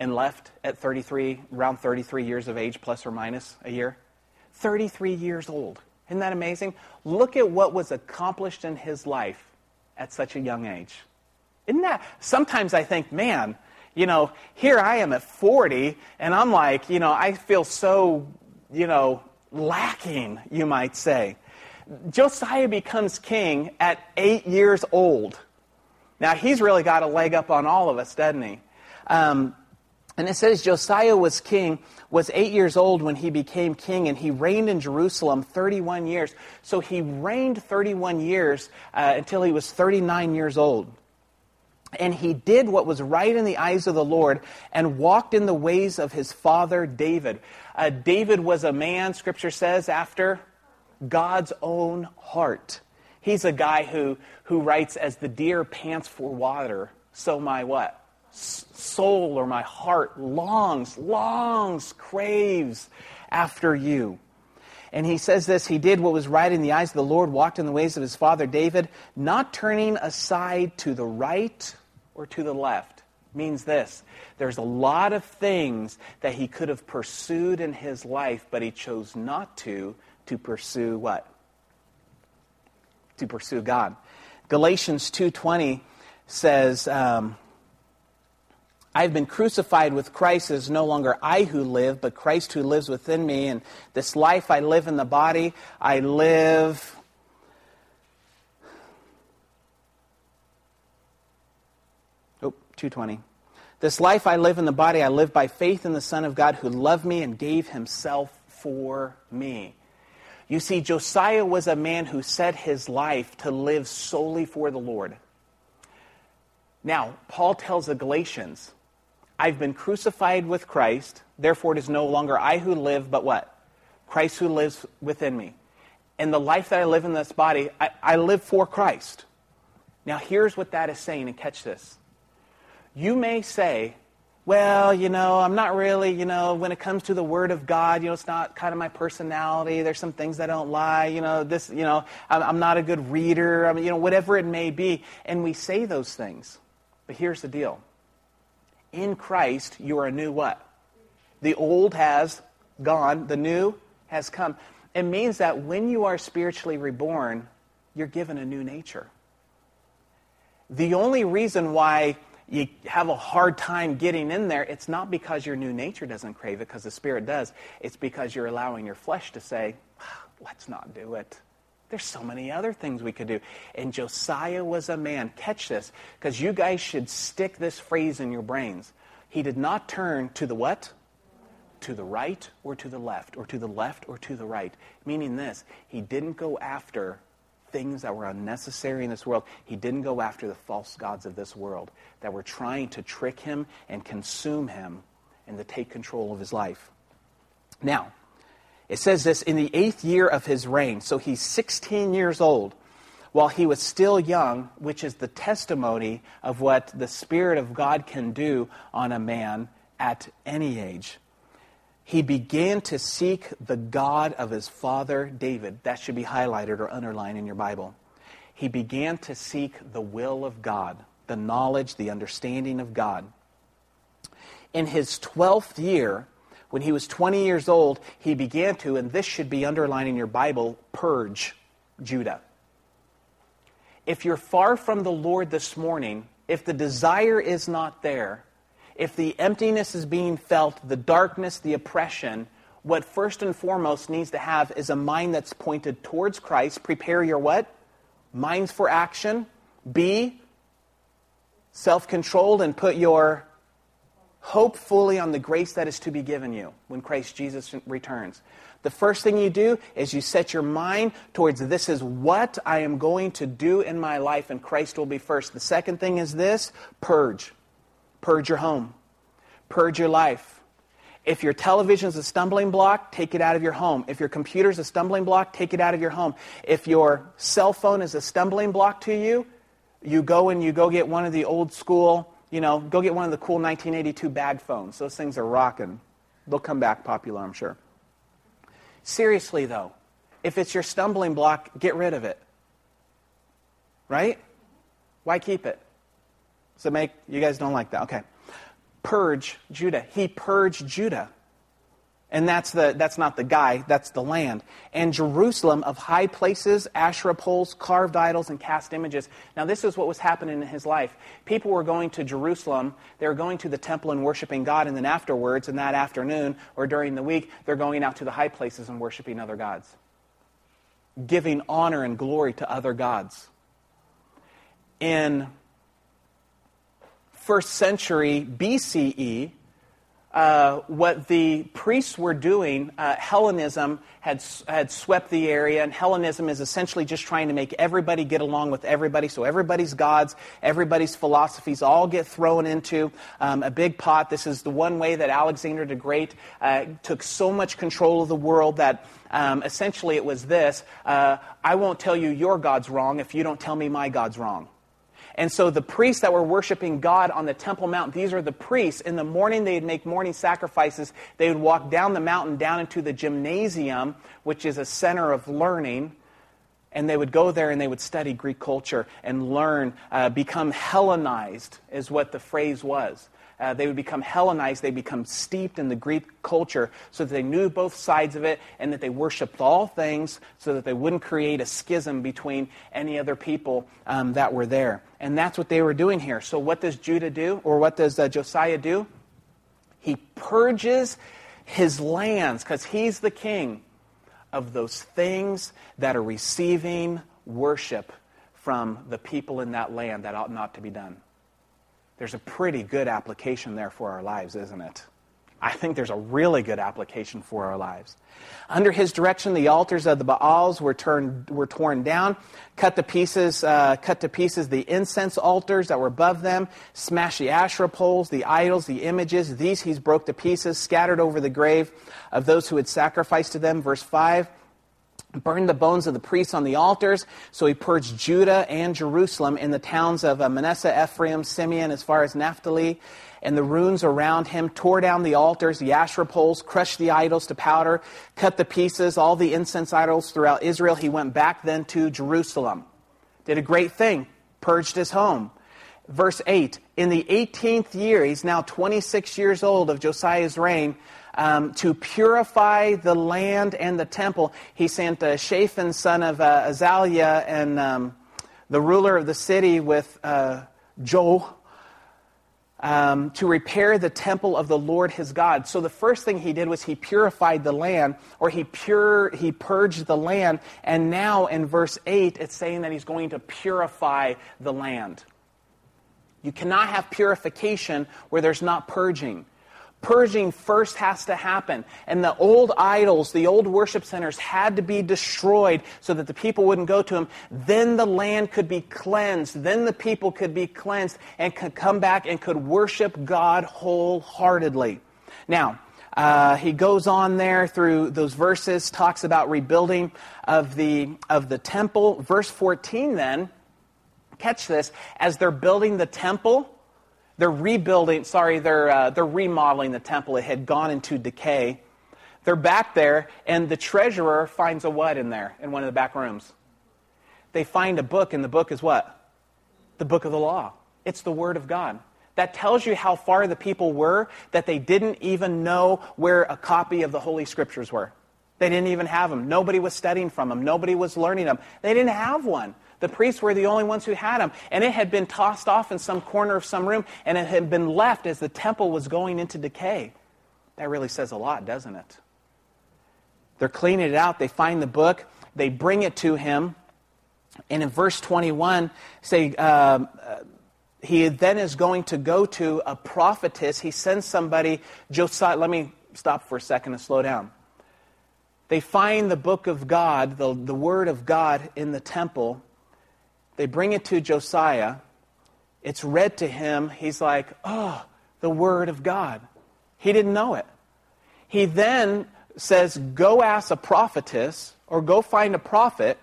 and left at 33, around 33 years of age, plus or minus a year? 33 years old. Isn't that amazing? Look at what was accomplished in his life at such a young age. Isn't that? Sometimes I think, man, you know, here I am at 40, and I'm like, you know, I feel so, you know, lacking, you might say. Josiah becomes king at eight years old. Now, he's really got a leg up on all of us, doesn't he? Um, and it says Josiah was king, was eight years old when he became king, and he reigned in Jerusalem 31 years. So he reigned 31 years uh, until he was 39 years old. And he did what was right in the eyes of the Lord and walked in the ways of his father David. Uh, David was a man, scripture says, after God's own heart. He's a guy who, who writes, As the deer pants for water, so my what? Soul or my heart longs, longs, craves after you. And he says this He did what was right in the eyes of the Lord, walked in the ways of his father David, not turning aside to the right or to the left. Means this there's a lot of things that he could have pursued in his life, but he chose not to, to pursue what? To pursue God. Galatians 2.20 says, um, I've been crucified with Christ. It is no longer I who live, but Christ who lives within me. And this life I live in the body, I live. Oh, 220. This life I live in the body, I live by faith in the Son of God who loved me and gave himself for me. You see, Josiah was a man who set his life to live solely for the Lord. Now, Paul tells the Galatians, I've been crucified with Christ, therefore it is no longer I who live, but what? Christ who lives within me. And the life that I live in this body, I, I live for Christ. Now, here's what that is saying, and catch this. You may say, well, you know, I'm not really, you know, when it comes to the Word of God, you know, it's not kind of my personality. There's some things I don't lie, You know, this, you know, I'm, I'm not a good reader. I mean, you know, whatever it may be. And we say those things. But here's the deal. In Christ, you are a new what? The old has gone. The new has come. It means that when you are spiritually reborn, you're given a new nature. The only reason why you have a hard time getting in there, it's not because your new nature doesn't crave it, because the Spirit does. It's because you're allowing your flesh to say, ah, let's not do it. There's so many other things we could do. And Josiah was a man. Catch this, because you guys should stick this phrase in your brains. He did not turn to the what? To the right or to the left, or to the left or to the right. Meaning this, he didn't go after things that were unnecessary in this world. He didn't go after the false gods of this world that were trying to trick him and consume him and to take control of his life. Now, it says this in the eighth year of his reign, so he's 16 years old, while he was still young, which is the testimony of what the Spirit of God can do on a man at any age he began to seek the God of his father David. That should be highlighted or underlined in your Bible. He began to seek the will of God, the knowledge, the understanding of God. In his 12th year, when he was 20 years old, he began to, and this should be underlined in your Bible, purge Judah. If you're far from the Lord this morning, if the desire is not there, if the emptiness is being felt, the darkness, the oppression, what first and foremost needs to have is a mind that's pointed towards Christ. Prepare your what? Minds for action. Be self controlled and put your hope fully on the grace that is to be given you when Christ Jesus returns. The first thing you do is you set your mind towards this is what I am going to do in my life, and Christ will be first. The second thing is this purge. Purge your home, purge your life. If your television is a stumbling block, take it out of your home. If your computer is a stumbling block, take it out of your home. If your cell phone is a stumbling block to you, you go and you go get one of the old school, you know, go get one of the cool 1982 bag phones. Those things are rocking. They'll come back popular, I'm sure. Seriously, though, if it's your stumbling block, get rid of it. Right? Why keep it? So make, you guys don't like that. Okay. Purge Judah. He purged Judah. And that's, the, that's not the guy, that's the land. And Jerusalem of high places, Asherah poles, carved idols, and cast images. Now, this is what was happening in his life. People were going to Jerusalem, they were going to the temple and worshiping God, and then afterwards, in that afternoon or during the week, they're going out to the high places and worshiping other gods, giving honor and glory to other gods. In first century BCE, uh, what the priests were doing, uh, Hellenism had, had swept the area, and Hellenism is essentially just trying to make everybody get along with everybody. So everybody's gods, everybody's philosophies all get thrown into um, a big pot. This is the one way that Alexander the Great uh, took so much control of the world that um, essentially it was this uh, I won't tell you your God's wrong if you don't tell me my God's wrong. And so the priests that were worshiping God on the Temple Mount, these are the priests. In the morning, they'd make morning sacrifices. They would walk down the mountain, down into the gymnasium, which is a center of learning. And they would go there and they would study Greek culture and learn, uh, become Hellenized, is what the phrase was. Uh, they would become Hellenized, they become steeped in the Greek culture so that they knew both sides of it and that they worshiped all things so that they wouldn't create a schism between any other people um, that were there. And that's what they were doing here. So, what does Judah do, or what does uh, Josiah do? He purges his lands, because he's the king, of those things that are receiving worship from the people in that land that ought not to be done. There's a pretty good application there for our lives, isn't it? I think there's a really good application for our lives. Under his direction, the altars of the Baals were, turned, were torn down, cut to pieces, uh, cut to pieces the incense altars that were above them, smashed the Asherah poles, the idols, the images. These he's broke to pieces, scattered over the grave of those who had sacrificed to them. Verse 5 burned the bones of the priests on the altars. So he purged Judah and Jerusalem in the towns of uh, Manasseh, Ephraim, Simeon, as far as Naphtali, and the ruins around him, tore down the altars, the Asherah poles, crushed the idols to powder, cut the pieces, all the incense idols throughout Israel. He went back then to Jerusalem. Did a great thing, purged his home. Verse 8 In the 18th year, he's now 26 years old of Josiah's reign, um, to purify the land and the temple, he sent uh, Shaphan, son of uh, Azaliah, and um, the ruler of the city with uh, Joel. Um, to repair the temple of the Lord his God. So the first thing he did was he purified the land, or he pure he purged the land, and now in verse 8 it's saying that he's going to purify the land. You cannot have purification where there's not purging purging first has to happen. And the old idols, the old worship centers had to be destroyed so that the people wouldn't go to them. Then the land could be cleansed. Then the people could be cleansed and could come back and could worship God wholeheartedly. Now, uh, he goes on there through those verses, talks about rebuilding of the, of the temple. Verse 14 then, catch this, as they're building the temple, they're rebuilding, sorry, they're, uh, they're remodeling the temple. It had gone into decay. They're back there, and the treasurer finds a what in there, in one of the back rooms? They find a book, and the book is what? The book of the law. It's the Word of God. That tells you how far the people were that they didn't even know where a copy of the Holy Scriptures were. They didn't even have them. Nobody was studying from them. Nobody was learning them. They didn't have one. The priests were the only ones who had them. And it had been tossed off in some corner of some room, and it had been left as the temple was going into decay. That really says a lot, doesn't it? They're cleaning it out. They find the book. They bring it to him. And in verse 21, say, um, uh, he then is going to go to a prophetess. He sends somebody, Josiah. Let me stop for a second and slow down. They find the book of God, the, the word of God in the temple, they bring it to Josiah. It's read to him. He's like, oh, the Word of God. He didn't know it. He then says, go ask a prophetess or go find a prophet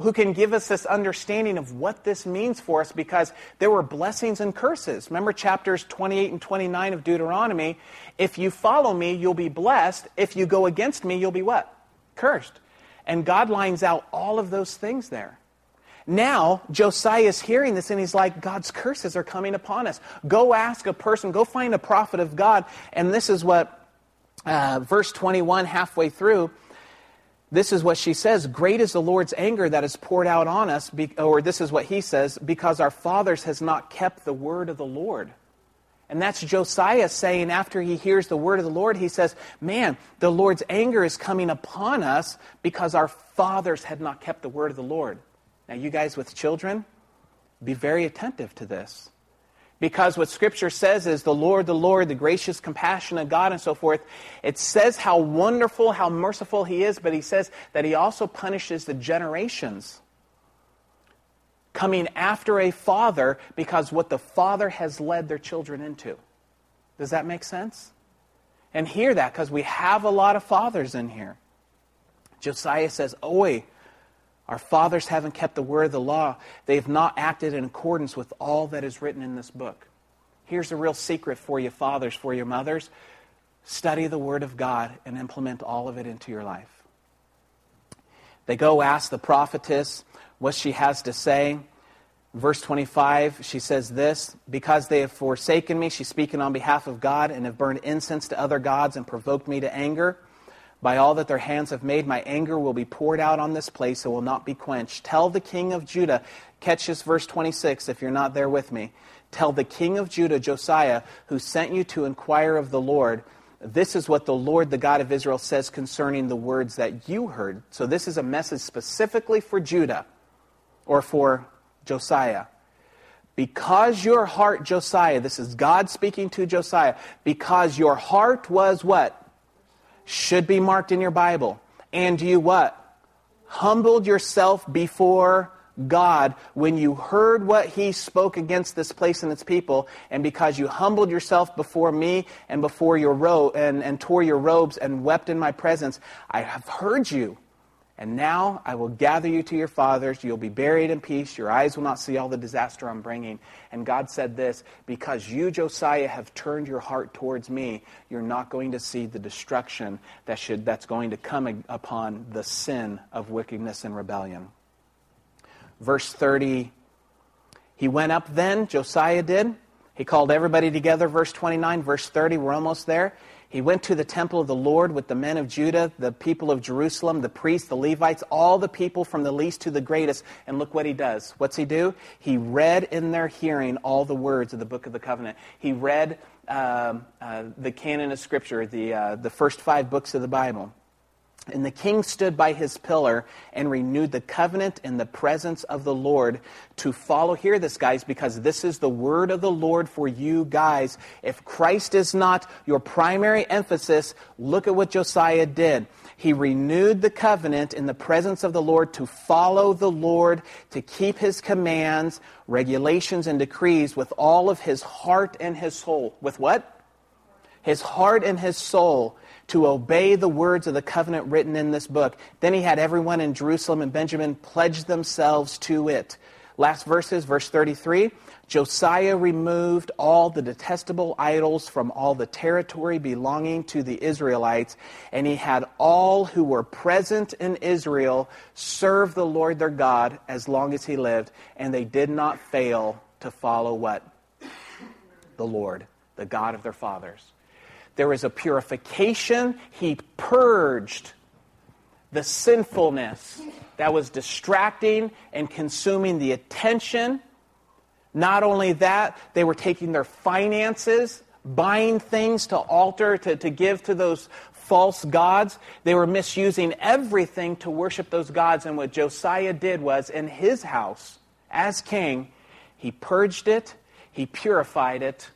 who can give us this understanding of what this means for us because there were blessings and curses. Remember chapters 28 and 29 of Deuteronomy? If you follow me, you'll be blessed. If you go against me, you'll be what? Cursed. And God lines out all of those things there. Now, Josiah is hearing this and he's like, God's curses are coming upon us. Go ask a person, go find a prophet of God. And this is what, uh, verse 21, halfway through, this is what she says Great is the Lord's anger that is poured out on us, be, or this is what he says, because our fathers has not kept the word of the Lord. And that's Josiah saying after he hears the word of the Lord, he says, Man, the Lord's anger is coming upon us because our fathers had not kept the word of the Lord. Now, you guys with children, be very attentive to this. Because what Scripture says is the Lord, the Lord, the gracious, compassionate God, and so forth. It says how wonderful, how merciful He is, but He says that He also punishes the generations coming after a father because what the father has led their children into. Does that make sense? And hear that because we have a lot of fathers in here. Josiah says, Oi, our fathers haven't kept the word of the law. They have not acted in accordance with all that is written in this book. Here's a real secret for you, fathers, for your mothers. Study the word of God and implement all of it into your life. They go ask the prophetess what she has to say. Verse 25, she says this Because they have forsaken me, she's speaking on behalf of God, and have burned incense to other gods and provoked me to anger. By all that their hands have made, my anger will be poured out on this place and will not be quenched. Tell the king of Judah, catch this verse 26 if you're not there with me. Tell the king of Judah, Josiah, who sent you to inquire of the Lord, this is what the Lord, the God of Israel, says concerning the words that you heard. So this is a message specifically for Judah or for Josiah. Because your heart, Josiah, this is God speaking to Josiah, because your heart was what? Should be marked in your Bible. And you what? Humbled yourself before God when you heard what he spoke against this place and its people, and because you humbled yourself before me and before your robe and, and tore your robes and wept in my presence, I have heard you. And now I will gather you to your fathers. You'll be buried in peace. Your eyes will not see all the disaster I'm bringing. And God said this Because you, Josiah, have turned your heart towards me, you're not going to see the destruction that should, that's going to come upon the sin of wickedness and rebellion. Verse 30 He went up then, Josiah did. He called everybody together. Verse 29, verse 30, we're almost there. He went to the temple of the Lord with the men of Judah, the people of Jerusalem, the priests, the Levites, all the people from the least to the greatest. And look what he does. What's he do? He read in their hearing all the words of the book of the covenant. He read uh, uh, the canon of Scripture, the, uh, the first five books of the Bible. And the king stood by his pillar and renewed the covenant in the presence of the Lord to follow. Hear this, guys, because this is the word of the Lord for you guys. If Christ is not your primary emphasis, look at what Josiah did. He renewed the covenant in the presence of the Lord to follow the Lord, to keep his commands, regulations, and decrees with all of his heart and his soul. With what? His heart and his soul to obey the words of the covenant written in this book. Then he had everyone in Jerusalem and Benjamin pledge themselves to it. Last verses, verse 33 Josiah removed all the detestable idols from all the territory belonging to the Israelites, and he had all who were present in Israel serve the Lord their God as long as he lived, and they did not fail to follow what? The Lord, the God of their fathers. There was a purification. He purged the sinfulness that was distracting and consuming the attention. Not only that, they were taking their finances, buying things to alter, to, to give to those false gods. They were misusing everything to worship those gods. And what Josiah did was, in his house, as king, he purged it, he purified it,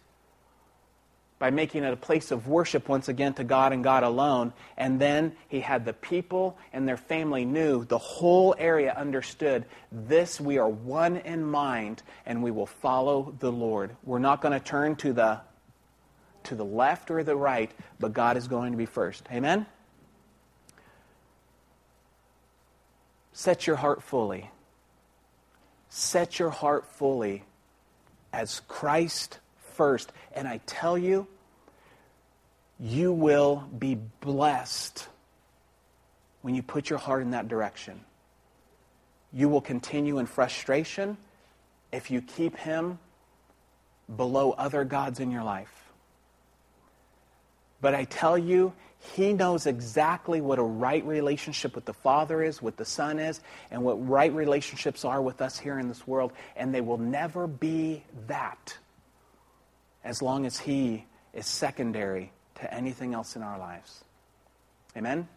by making it a place of worship once again to God and God alone. And then he had the people and their family knew, the whole area understood this we are one in mind and we will follow the Lord. We're not going to turn to the to the left or the right, but God is going to be first. Amen. Set your heart fully. Set your heart fully as Christ first. And I tell you, you will be blessed when you put your heart in that direction. You will continue in frustration if you keep Him below other gods in your life. But I tell you, He knows exactly what a right relationship with the Father is, what the Son is, and what right relationships are with us here in this world. And they will never be that as long as He is secondary to anything else in our lives. Amen?